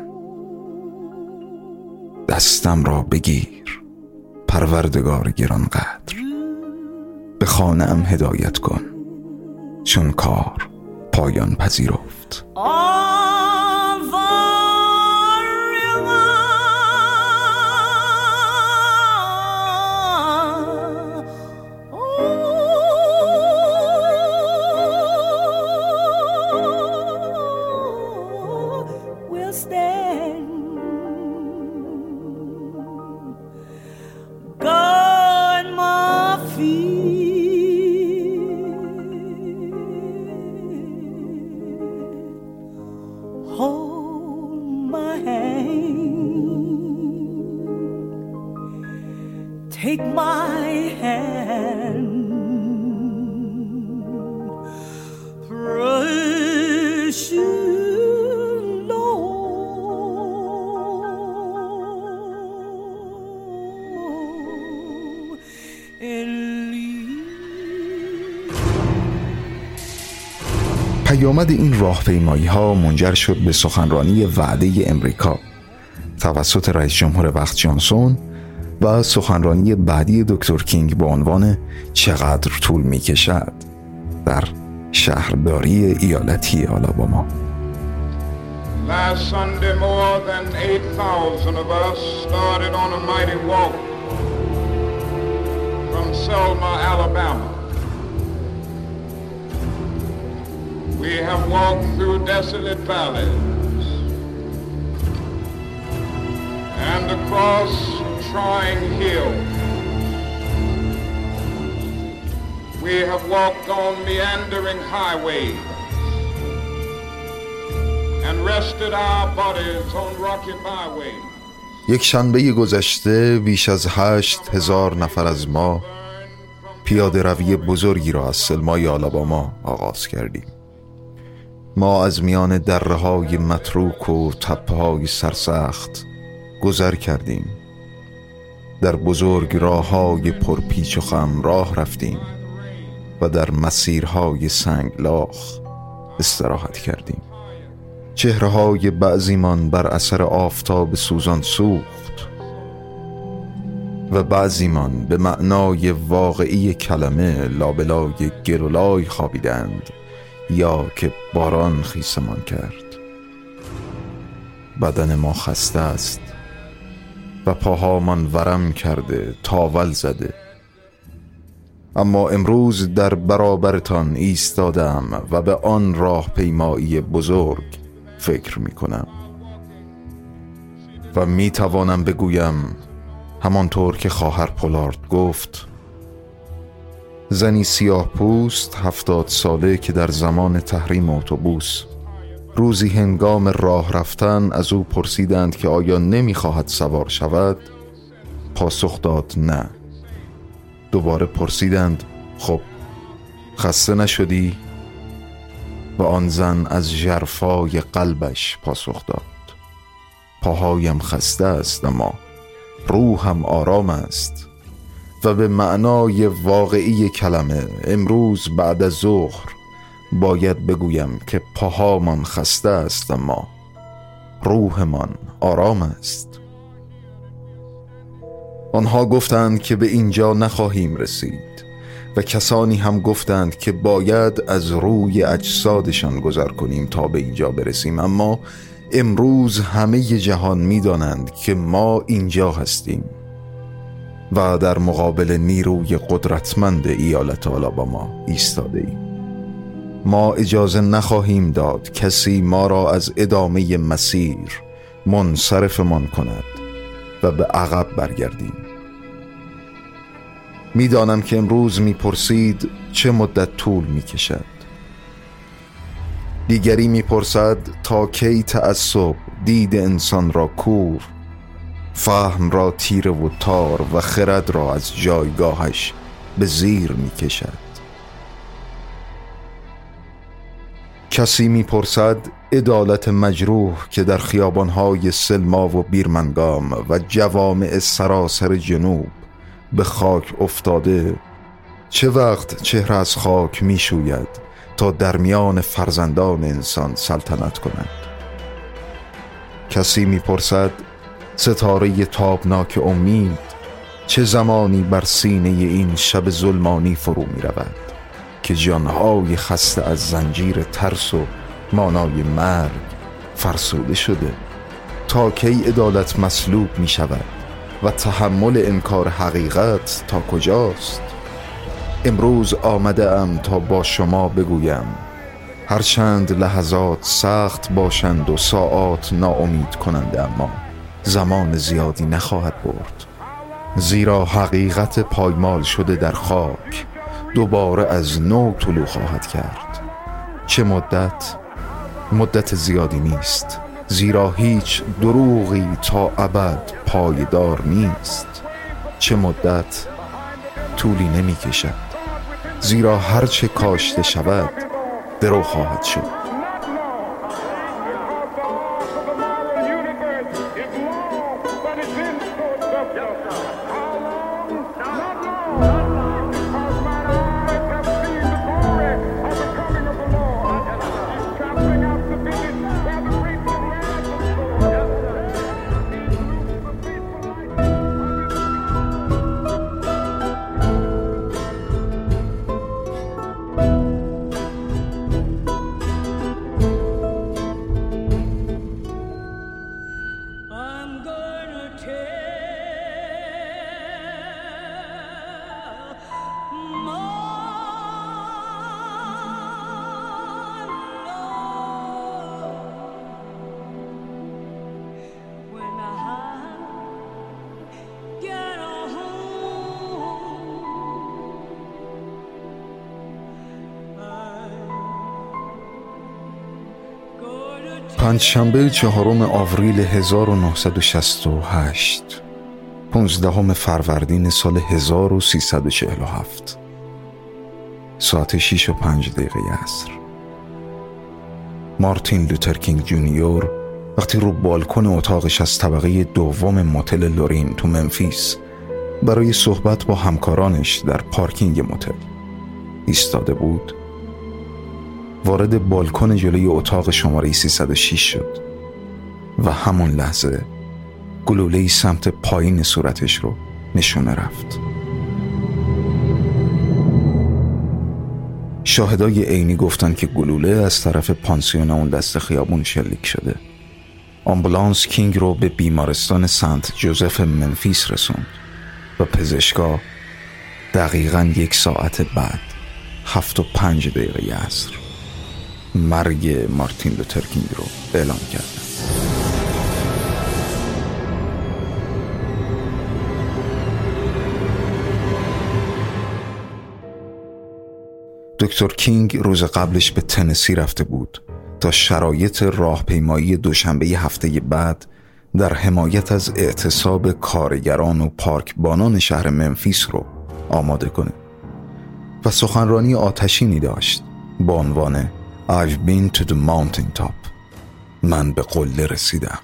دستم را بگیر پروردگار گرانقدر. به خانم هدایت کن چون کار پایان پذیرفت. راهپیمایی ها منجر شد به سخنرانی وعده امریکا توسط رئیس جمهور وقت جانسون و سخنرانی بعدی دکتر کینگ به عنوان چقدر طول می کشد در شهرداری ایالتی آلاباما Last Sunday, more than 8,000 of us started on a mighty walk from Selma, Alabama. We have walked through desolate valleys and across trying hills. We have walked on meandering highways and rested our bodies on rocky byways. یک شنبه گذشته بیش از هشت هزار نفر از ما پیاده روی بزرگی را از سلمای آلاباما آغاز کردیم ما از میان دره های متروک و تپه های سرسخت گذر کردیم. در بزرگ راه های پرپیچ و خم راه رفتیم و در مسیرهای سنگلاخ استراحت کردیم. چهره های بعضیمان بر اثر آفتاب سوزان سوخت و بعضیمان به معنای واقعی کلمه لابلای گلولای خوابیدند. یا که باران خیسمان کرد. بدن ما خسته است و پاهامان ورم کرده تاول زده. اما امروز در برابرتان ایستادم و به آن راه پیمایی بزرگ فکر می کنم. و می توانم بگویم همانطور که خواهر پولارد گفت زنی سیاه پوست هفتاد ساله که در زمان تحریم اتوبوس. روزی هنگام راه رفتن از او پرسیدند که آیا نمی‌خواهد سوار شود؟ پاسخ داد نه. دوباره پرسیدند خب خسته نشدی؟ و آن زن از جرفای قلبش پاسخ داد. پاهایم خسته است اما روحم آرام است. و به معنای واقعی کلمه امروز بعد از ظهر باید بگویم که پاهامان خسته است اما روحمان آرام است. آنها گفتند که به اینجا نخواهیم رسید و کسانی هم گفتند که باید از روی اجسادشان گذر کنیم تا به اینجا برسیم اما امروز همه جهان می‌دانند که ما اینجا هستیم. و در مقابل نیروی قدرتمند ایالت آلاباما ایستاده ایم. ما اجازه نخواهیم داد کسی ما را از ادامه مسیر منصرفمان کند و به عقب برگردیم. می‌دانم که امروز می‌پرسید چه مدت طول می‌کشد. دیگری می‌پرسد تا کی تعصب دید انسان را کور فهم را تیره و تار و خرد را از جایگاهش به زیر می‌کشد کسی می‌پرسد عدالت مجروح که در خیابانهای سلما و بیرمنگام و جوامع سراسر جنوب به خاک افتاده چه وقت چهره از خاک می‌شوید تا در میان فرزندان انسان سلطنت کند؟ کسی می‌پرسد ستاره تابناک امید چه زمانی بر سینه این شب ظلمانی فرو می رود که جانهای خسته از زنجیر ترس و مانای مرگ فرسوده شده تا کی عدالت مسلوب می شود و تحمل انکار حقیقت تا کجاست؟ امروز آمده ام تا با شما بگویم هرچند لحظات سخت باشند و ساعات ناامید کنند اما. زمان زیادی نخواهد برد. زیرا حقیقت پایمال شده در خاک دوباره از نو طلوع خواهد کرد. چه مدت؟ مدت زیادی نیست. زیرا هیچ دروغی تا ابد پایدار نیست. چه مدت؟ طولی نمی کشد. زیرا هرچه کاشته شود درو خواهد شد. پنجشنبه چهارم آوریل 1968 پونزدهم فروردین سال 1347 ساعت 6 و 5 دقیقه عصر. مارتین لوترکینگ جونیور وقتی رو بالکن اتاقش از طبقه دوم موتل لورین تو ممفیس برای صحبت با همکارانش در پارکینگ موتل ایستاده بود وارد بالکن جلوی اتاق شماره 306 شد و همون لحظه گلوله سمت پایین صورتش رو نشونه رفت. شاهدای عینی گفتن که گلوله از طرف پانسیون اون دست خیابون شلیک شده. آمبولانس کینگ رو به بیمارستان سنت جوزف منفیس رسوند و پزشکا دقیقا یک ساعت بعد هفت و پنج دقیقه عصر مرگ مارتین لوتر کینگ رو اعلام کردن دکتر کینگ روز قبلش به تنسی رفته بود تا شرایط راهپیمایی دوشنبه هفته بعد در حمایت از اعتصاب کارگران و پارکبانان شهر منفیس رو آماده کنه. و سخنرانی آتشینی داشت با عنوان I've been to the mountain top. من به قله رسیدم.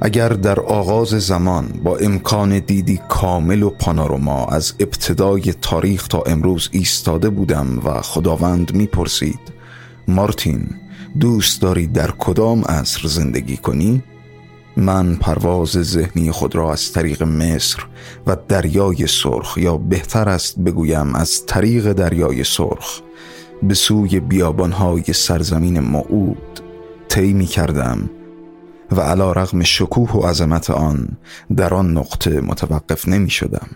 اگر در آغاز زمان با امکان دیدی کامل و پاناروما از ابتدای تاریخ تا امروز ایستاده بودم و خداوند می‌پرسید مارتین دوست داری در کدام عصر زندگی کنی؟ من پرواز ذهنی خود را از طریق مصر و دریای سرخ یا بهتر است بگویم از طریق دریای سرخ به سوی بیابانهای سرزمین معود طی می کردم و علا رغم شکوه و عظمت آن در آن نقطه متوقف نمی شدم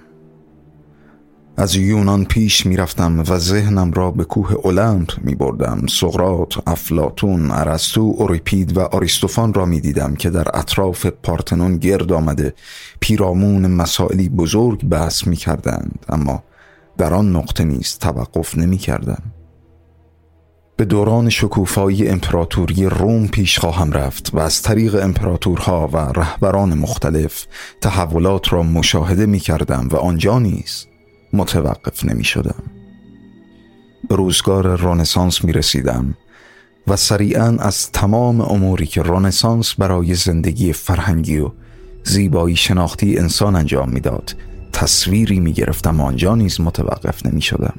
از یونان پیش می‌رفتم و ذهنم را به کوه اولمپ می بردم سقرات، افلاتون، ارسطو، اوریپید و آریستوفان را می دیدم که در اطراف پارتنون گرد آمده پیرامون مسائلی بزرگ بحث می کردند اما در آن نقطه نیز توقف نمی کردم. به دوران شکوفایی امپراتوری روم پیش خواهم رفت و از طریق امپراتورها و رهبران مختلف تحولات را مشاهده می کردم و آنجا نیز متوقف نمی شدم به روزگار رانسانس می رسیدم و سریعا از تمام اموری که رانسانس برای زندگی فرهنگی و زیبایی شناختی انسان انجام می‌داد تصویری می گرفتم آنجا نیز متوقف نمی شدم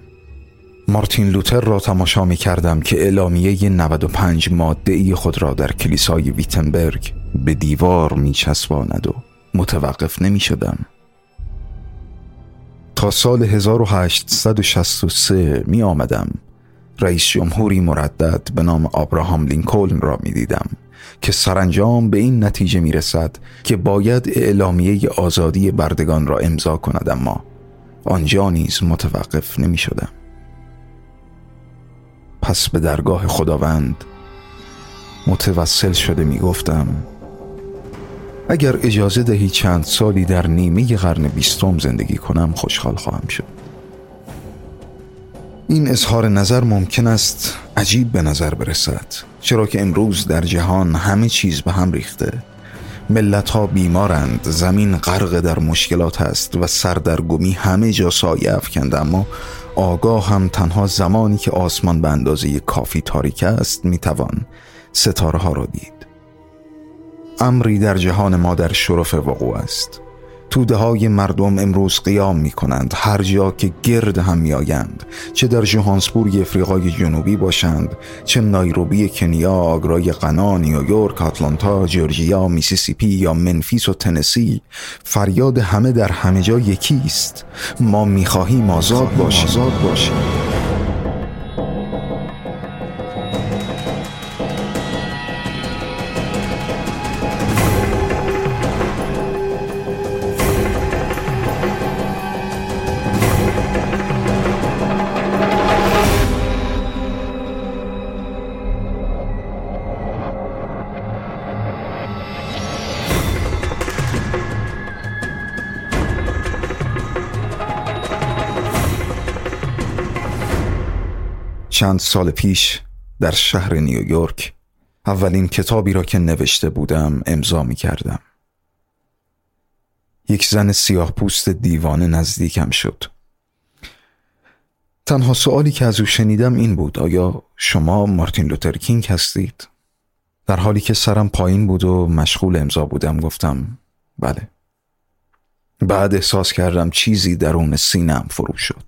مارتین لوتر را تماشا می کردم که اعلامیه 95 ماده ای خود را در کلیسای ویتنبرگ به دیوار می چسباند و متوقف نمی شدم. سال 1863 می آمدم رئیس جمهوری مردد به نام آبراهام لینکلن را می دیدم که سرانجام به این نتیجه می رسد که باید اعلامیه آزادی بردگان را امضا کند اما آنجا نیز متوقف نمی شدم. پس به درگاه خداوند متوسل شده می گفتم اگر اجازه دهی چند سالی در نیمه قرن بیستم زندگی کنم خوشحال خواهم شد. این اظهار نظر ممکن است عجیب به نظر برسد چرا که امروز در جهان همه چیز به هم ریخته. ملت ها بیمارند زمین غرق در مشکلات است و سردرگمی همه جا سایه افکنده اما آگاه هم تنها زمانی که آسمان به اندازه کافی تاریک است می‌توان ستاره ها را دید. امری در جهان ما در شرف وقوع است. توده های مردم امروز قیام می کنند هر جا که گرد هم می آیند چه در جوهانسبورگ افریقای جنوبی باشند چه نایروبی کنیا آگرای قنا نیویورک آتلانتا جورجیا میسیسیپی یا منفیس و تنسی فریاد همه در همه جا یکی است ما می خواهیم آزاد باشیم, آزاد باشیم. چند سال پیش در شهر نیویورک اولین کتابی را که نوشته بودم امضا می کردم. یک زن سیاه پوست دیوانه نزدیکم شد. تنها سوالی که از او شنیدم این بود آیا شما مارتین لوتر کینگ هستید؟ در حالی که سرم پایین بود و مشغول امضا بودم گفتم بله. بعد احساس کردم چیزی درون سینم فرو شد.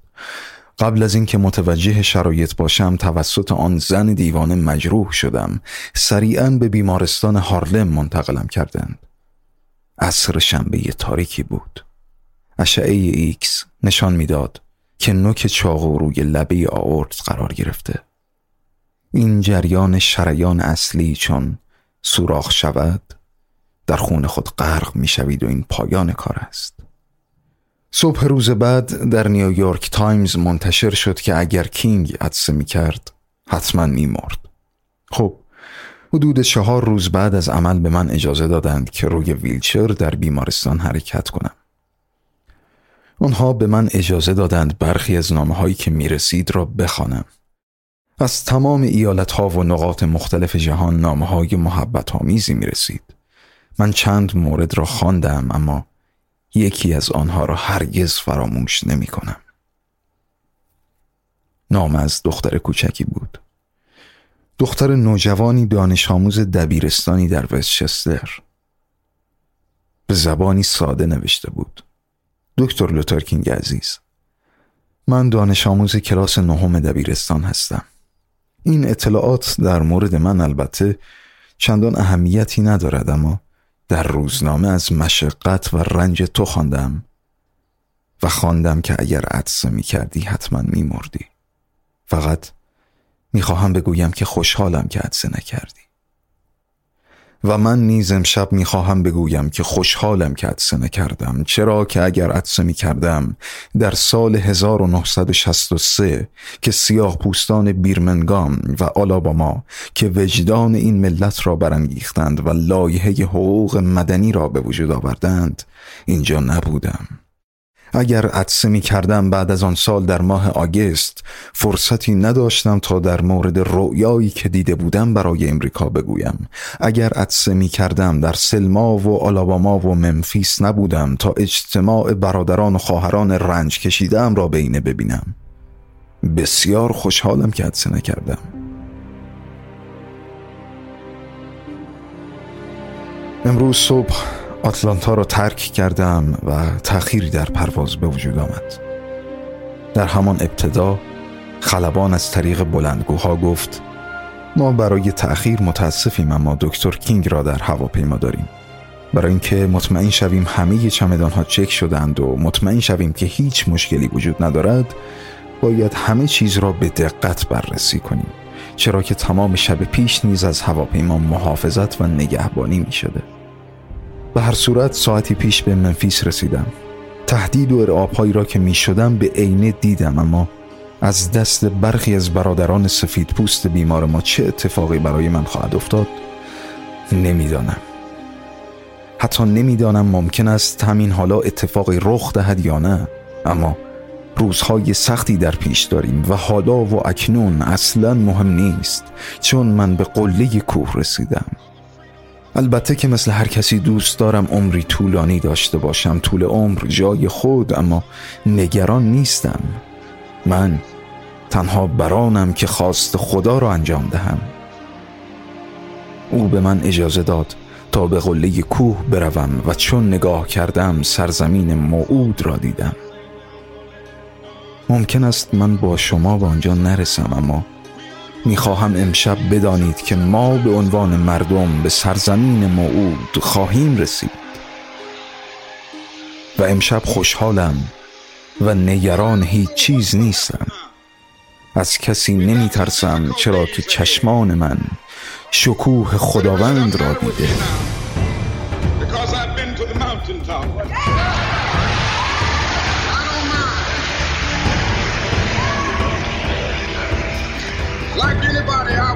قبل از اینکه متوجه شرایط باشم توسط آن زن دیوانه مجروح شدم. سریعا به بیمارستان هارلم منتقلم کردند. عصر شنبه تاریکی بود. اشعه ایکس نشان می‌داد که نوک چاقو روی لبه آورت قرار گرفته. این جریان شریان اصلی چو سوراخ شود در خون خود غرق می‌شوید و این پایان کار است. صبح روز بعد در نیویورک تایمز منتشر شد که اگر کینگ عطسه می کرد حتما می مرد. خب حدود چهار روز بعد از عمل به من اجازه دادند که روی ویلچر در بیمارستان حرکت کنم. آنها به من اجازه دادند برخی از نامه هایی که می رسید را بخوانم. از تمام ایالت ها و نقاط مختلف جهان نامه های محبت آمیزی می رسید. من چند مورد را خواندم اما یکی از آنها را هرگز فراموش نمی کنم. نام از دختر کوچکی بود. دختر نوجوانی دانش آموز دبیرستانی در وستچستر. به زبانی ساده نوشته بود. دکتر لوترکینگ عزیز من دانش آموز کلاس نهم دبیرستان هستم. این اطلاعات در مورد من البته چندان اهمیتی ندارد اما در روزنامه از مشقت و رنج تو خواندم و خواندم که اگر عدسه می کردی حتما می مردی. فقط می خواهم بگویم که خوشحالم که عدسه نکردی. و من نیز امشب می‌خواهم بگویم که خوشحالم که عدسه نکردم. چرا که اگر عدسه می کردم در سال 1963 که سیاه پوستان بیرمنگام و آلاباما که وجدان این ملت را برانگیختند و لایحه حقوق مدنی را به وجود آوردند اینجا نبودم. اگر عدسه می کردم بعد از آن سال در ماه آگست فرصتی نداشتم تا در مورد رؤیایی که دیده بودم برای امریکا بگویم. اگر عدسه می کردم در سلما و آلاباما و ممفیس نبودم تا اجتماع برادران و خواهران رنج کشیدم را بینه ببینم. بسیار خوشحالم که عدسه نکردم. امروز صبح آتلانتا را ترک کردم و تأخیری در پرواز به وجود آمد. در همان ابتدا خلبان از طریق بلندگوها گفت ما برای تأخیر متاسفیم اما دکتر کینگ را در هواپیما داریم. برای اینکه مطمئن شویم همه چمدان ها چک شدند و مطمئن شویم که هیچ مشکلی وجود ندارد باید همه چیز را به دقت بررسی کنیم چرا که تمام شب پیش نیز از هواپیما محافظت و نگهبانی می شده به هر صورت ساعتی پیش به منفیس رسیدم. تهدید و ارعابهایی را که می شدم به عینه دیدم اما از دست برخی از برادران سفید پوست بیمار ما چه اتفاقی برای من خواهد افتاد؟ نمی‌دانم. حتی نمی‌دانم ممکن است همین حالا اتفاقی رخ دهد یا نه اما روزهای سختی در پیش داریم و حالا و اکنون اصلا مهم نیست چون من به قله کوه رسیدم. البته که مثل هر کسی دوست دارم عمری طولانی داشته باشم. طول عمر جای خود اما نگران نیستم. من تنها برانم که خواست خدا را انجام دهم. او به من اجازه داد تا به قله کوه بروم و چون نگاه کردم سرزمین موعود را دیدم. ممکن است من با شما به آنجا نرسم اما می‌خواهم امشب بدانید که ما به عنوان مردم به سرزمین موعود خواهیم رسید. و امشب خوشحالم و نگران هیچ چیز نیستم. از کسی نمی ترسم چرا که چشمان من شکوه خداوند را دیده.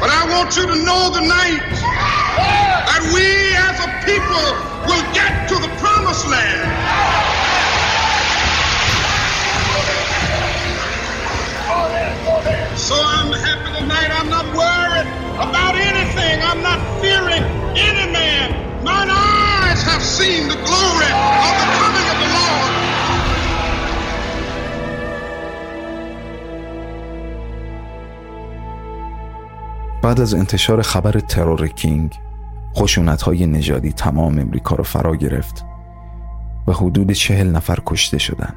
but I want you to know tonight that we as a people will get to the promised land. So I'm happy tonight. I'm not worried about anything. I'm not fearing any man. Mine eyes have seen the glory of the coming of the Lord. بعد از انتشار خبر ترور کینگ خشونت های نژادی تمام امریکا را فرا گرفت و حدود چهل نفر کشته شدند.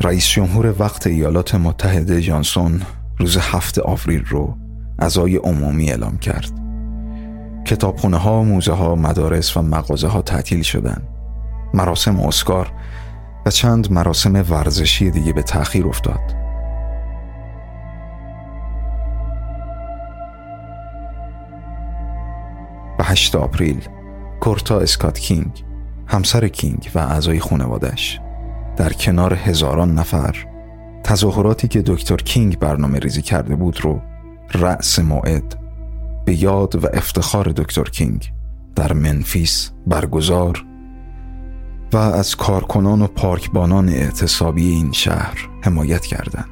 رئیس جمهور وقت ایالات متحده جانسون روز هفت آوریل رو ازای عمومی اعلام کرد. کتابخونه ها، موزه ها، مدارس و مغازه ها تعطیل شدند. مراسم اسکار و چند مراسم ورزشی دیگه به تأخیر افتاد. به 8 April کورتا اسکات کینگ همسر کینگ و اعضای خانوادش در کنار هزاران نفر تظاهراتی که دکتر کینگ برنامه ریزی کرده بود رو رأس موعد به یاد و افتخار دکتر کینگ در ممفیس برگزار و از کارکنان و پارکبانان اعتصابی این شهر حمایت کردند.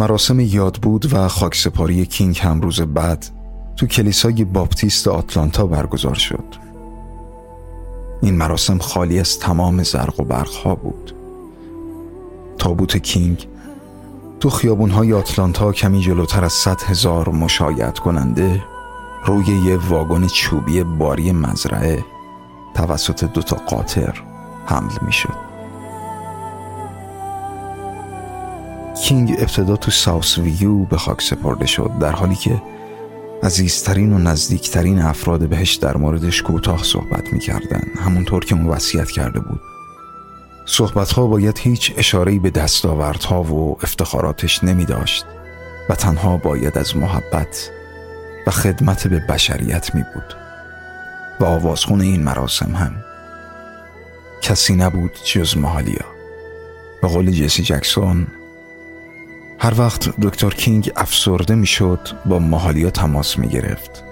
مراسم یاد بود و خاکسپاری کینگ هم روز بعد تو کلیسای باپتیست آتلانتا برگزار شد. این مراسم خالی از تمام زرق و برق ها بود. تابوت کینگ تو خیابون های آتلانتا کمی جلوتر از صد هزار مشایعت کننده روی یه واگن چوبی باری مزرعه توسط دوتا قاطر حمل می شد. کینگ ابتدا تو ساوس ویو به خاک سپرده شد در حالی که عزیزترین و نزدیکترین افراد بهش در موردش کوتاه صحبت می‌کردن. همونطور که اون وصیت کرده بود. صحبتها باید هیچ اشارهی به دستاوردها و افتخاراتش نمی داشت و تنها باید از محبت و خدمت به بشریت می بود و آوازخون این مراسم هم کسی نبود جز مهالیا به قول جسی جکسون هر وقت دکتر کینگ افسرده می‌شد با ماهالیا تماس می گرفت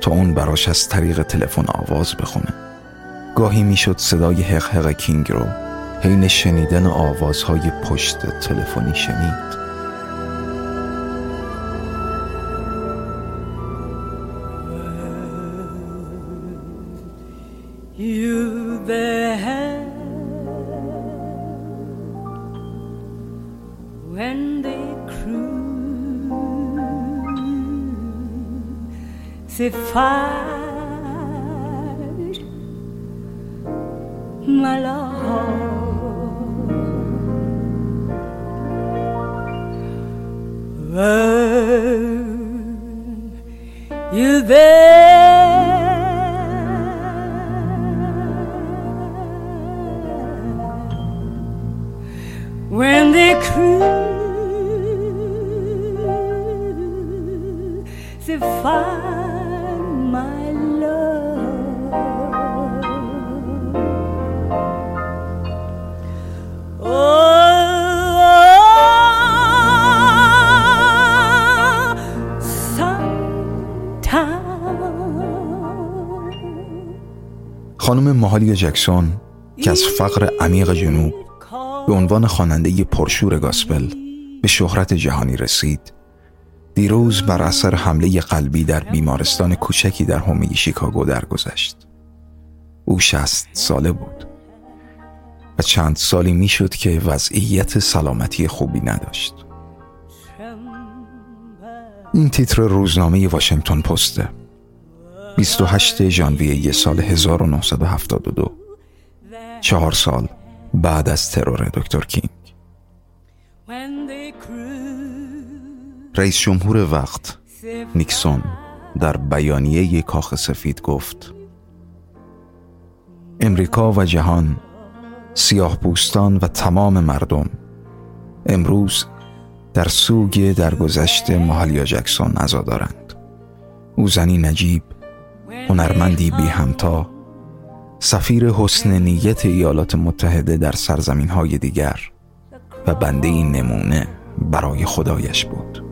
تا اون براش از طریق تلفن آواز بخونه. گاهی می‌شد صدای حق حق کینگ رو حین شنیدن آوازهای پشت تلفنی شنید. Crucified my Lord. You there when they crucified خانم ماهالیا جکسون که از فقر عمیق جنوب به عنوان خواننده پرشور گاسپل به شهرت جهانی رسید دیروز بر اثر حمله قلبی در بیمارستان کوچکی در حومه شیکاگو درگذشت. او شست ساله بود و چند سالی می‌شد که وضعیت سلامتی خوبی نداشت. این تیتر روزنامه واشنگتن پسته 28 ژانویه سال 1972 چهار سال بعد از ترور دکتر کینگ. رئیس جمهور وقت نیکسون در بیانیه کاخ سفید گفت امریکا و جهان سیاه پوستان و تمام مردم امروز در سوگ درگذشت ماهالیا جکسون عزادارند. او زنی نجیب هنرمندی بی همتا سفیر حسن نیت ایالات متحده در سرزمین های دیگر و بنده این نمونه برای خدایش بود.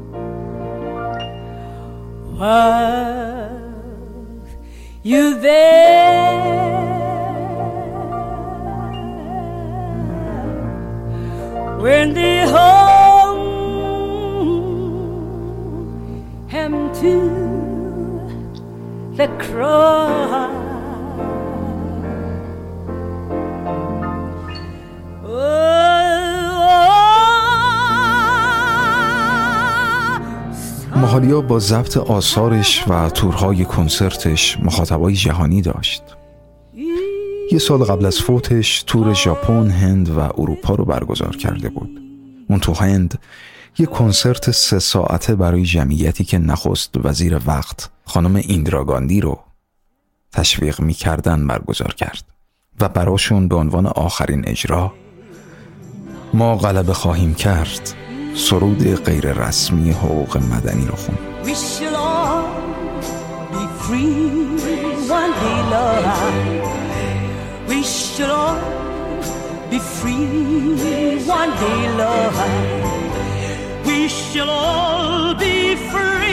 When hung him to the cross? Oh, با ضبط آثارش و تورهای کنسرتش مخاطبای جهانی داشت یه سال قبل از فوتش تور ژاپن، هند و اروپا رو برگزار کرده بود اون تو هند یه کنسرت سه ساعته برای جمعیتی که نخست وزیر وقت خانم ایندراگاندی رو تشویق می‌کردن برگزار کرد و براشون به عنوان آخرین اجرا ما غلبه خواهیم کرد سرود غیر رسمی حقوق مدنی رو خوند We shall all be free.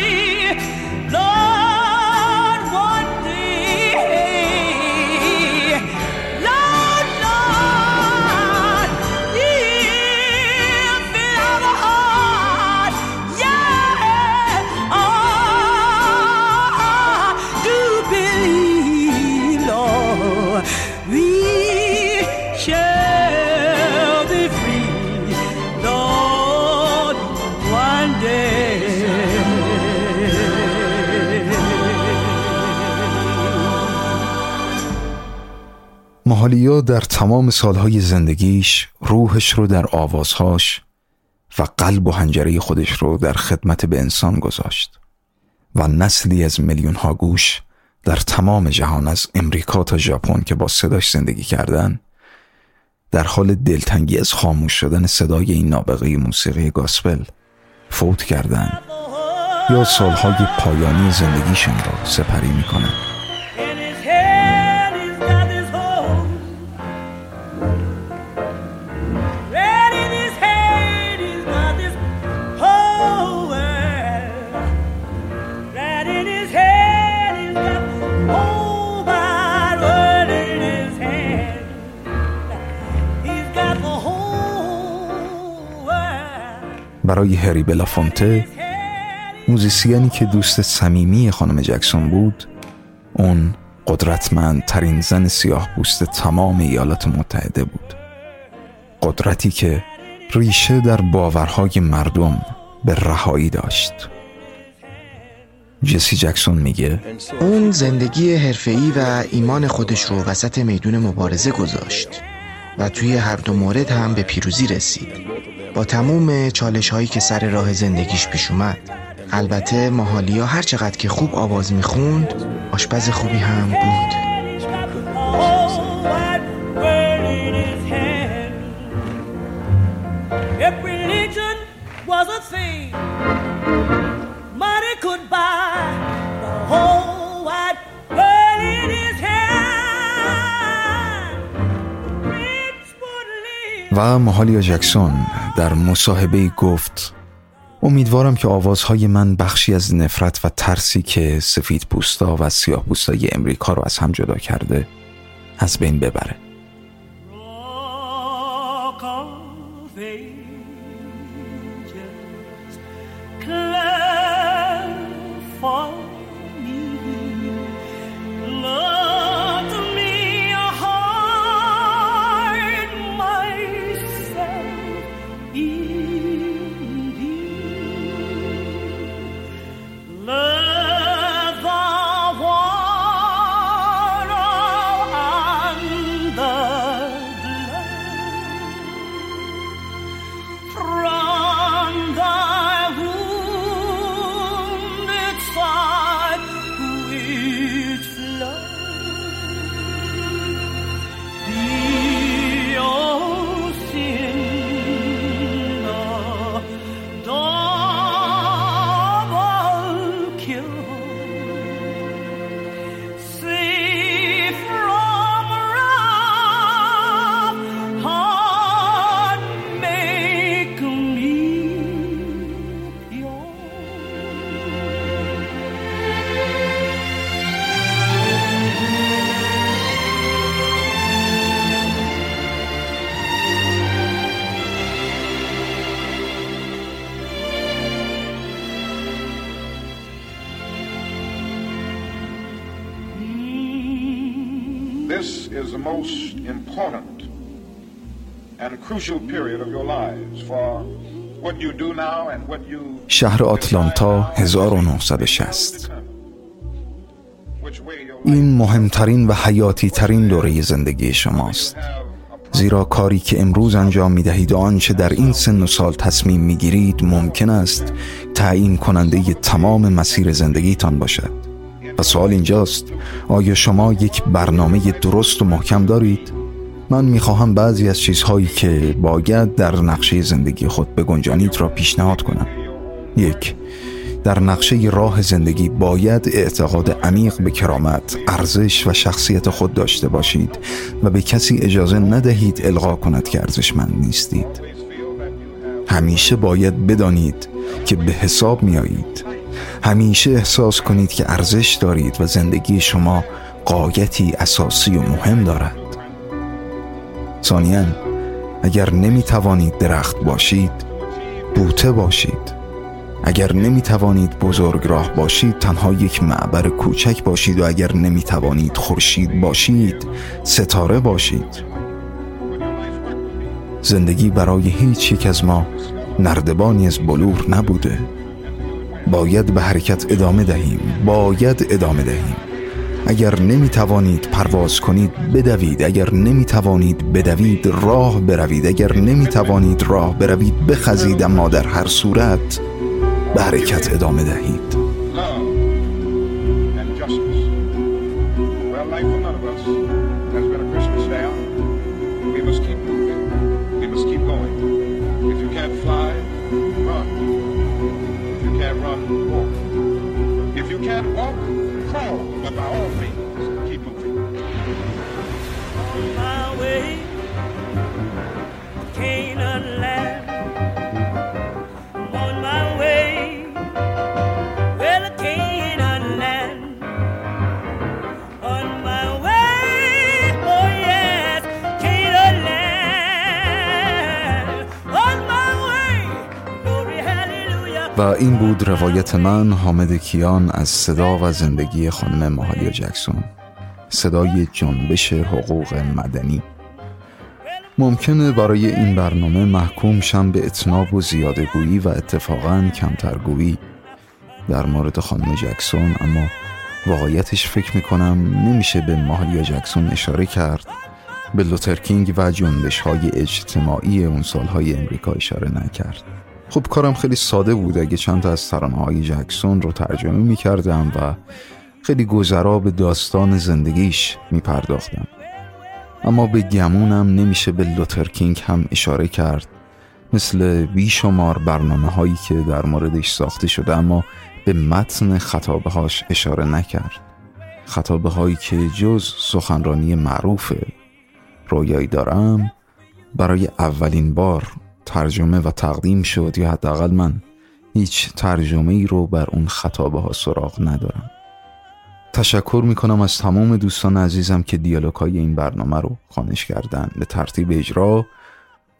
ماهالیا در تمام سالهای زندگیش روحش رو در آوازهاش و قلب و هنجره خودش رو در خدمت به انسان گذاشت و نسلی از میلیون ها گوش در تمام جهان از امریکا تا ژاپن که با صداش زندگی کردن در حال دلتنگی از خاموش شدن صدای این نابغه موسیقی گاسپل فوت کردن یا سالهای پایانی زندگیشون را سپری می‌کنن برای هری بلافونته موزیسیانی که دوست صمیمی خانم جکسون بود اون قدرتمندترین زن سیاه بوست تمام ایالات متحده بود. قدرتی که ریشه در باورهای مردم به رهایی داشت. جسی جکسون میگه اون زندگی حرفه‌ای و ایمان خودش رو وسط میدون مبارزه گذاشت. و توی هر دو مورد هم به پیروزی رسید. با تموم چالش هایی که سر راه زندگیش پیش اومد البته ماهالیا هر چقدر که خوب آواز می‌خوند آشپز خوبی هم بود. If و مهالیا جکسون در مصاحبه گفت امیدوارم که آوازهای من بخشی از نفرت و ترسی که سفید پوستا و سیاه پوستای امریکا رو از هم جدا کرده از بین ببره. شهر آتلانتا 1960 which way your این مهمترین و حیاتی ترین دوره زندگی شماست. زیرا کاری که امروز انجام می دهید و آنچه در این سن و سال تصمیم می گیرید ممکن است تعیین کننده تمام مسیر زندگیتان باشد. و سوال اینجاست آیا شما یک برنامه درست و محکم دارید؟ من می خواهم بعضی از چیزهایی که باید در نقشه زندگی خود بگنجانید را پیشنهاد کنم یک در نقشه راه زندگی باید اعتقاد عمیق به کرامت، ارزش و شخصیت خود داشته باشید و به کسی اجازه ندهید القا کند که ارزشمند نیستید. همیشه باید بدانید که به حساب می آیید. همیشه احساس کنید که ارزش دارید و زندگی شما قایتی اساسی و مهم دارد. ثانیاً اگر نمی توانید درخت باشید بوته باشید. اگر نمی توانید بزرگ راه باشید تنها یک معبر کوچک باشید و اگر نمی توانید خورشید باشید ستاره باشید. زندگی برای هیچ یک از ما نردبانی از بلور نبوده. باید به حرکت ادامه دهیم. باید ادامه دهیم. اگر نمی توانید پرواز کنید بدوید. اگر نمی توانید بدوید راه بروید. اگر نمی توانید راه بروید بخزید اما در هر صورت به حرکت ادامه دهید. Well, و این بود روایت من حامد کیان از صدا و زندگی خانم ماهالیا جکسون. صدای جنبش حقوق مدنی. ممکنه برای این برنامه محکوم شم به اتناب و زیادگویی و اتفاقا کمترگویی در مورد خانم جکسون اما واقعیتش فکر می‌کنم نمیشه به ماهالیا جکسون اشاره کرد. به لوترکینگ و جنبش های اجتماعی اون سالهای امریکا اشاره نکرد. خب کارم خیلی ساده بود. اگه چند تا از ترانه های جکسون رو ترجمه می‌کردم و خیلی گذرا به داستان زندگیش میپرداختم. اما به گمونم نمیشه به لوترکینگ هم اشاره کرد. مثل بیشمار برنامه هایی که در موردش ساخته شده اما به متن خطابه هاش اشاره نکرد. خطابه هایی که جز سخنرانی معروف رویایی دارم برای اولین بار ترجمه و تقدیم شد یا حداقل من هیچ ترجمه ای رو بر اون خطابه ها سراغ ندارم. تشکر می‌کنم از تمام دوستان عزیزم که دیالوگ های این برنامه رو خانش کردن. به ترتیب اجرا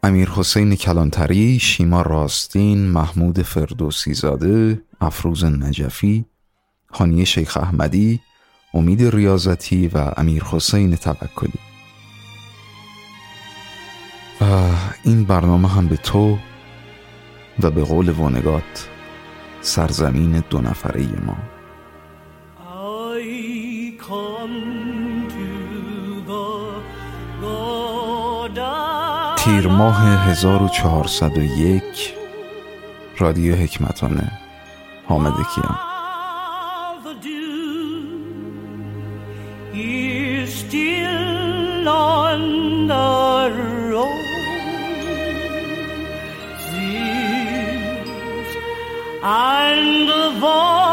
امیر حسین کلانتری، شیما راستین، محمود فردوسی زاده، افروز نجفی، هانیه شیخ احمدی، امید ریاضتی و امیر حسین توکلی. این برنامه هم به تو و به قول وانگات سرزمین دو نفره ما. تیر ماه 1401 رادیو حکمتانه حامد کیان. Still on the and the voice.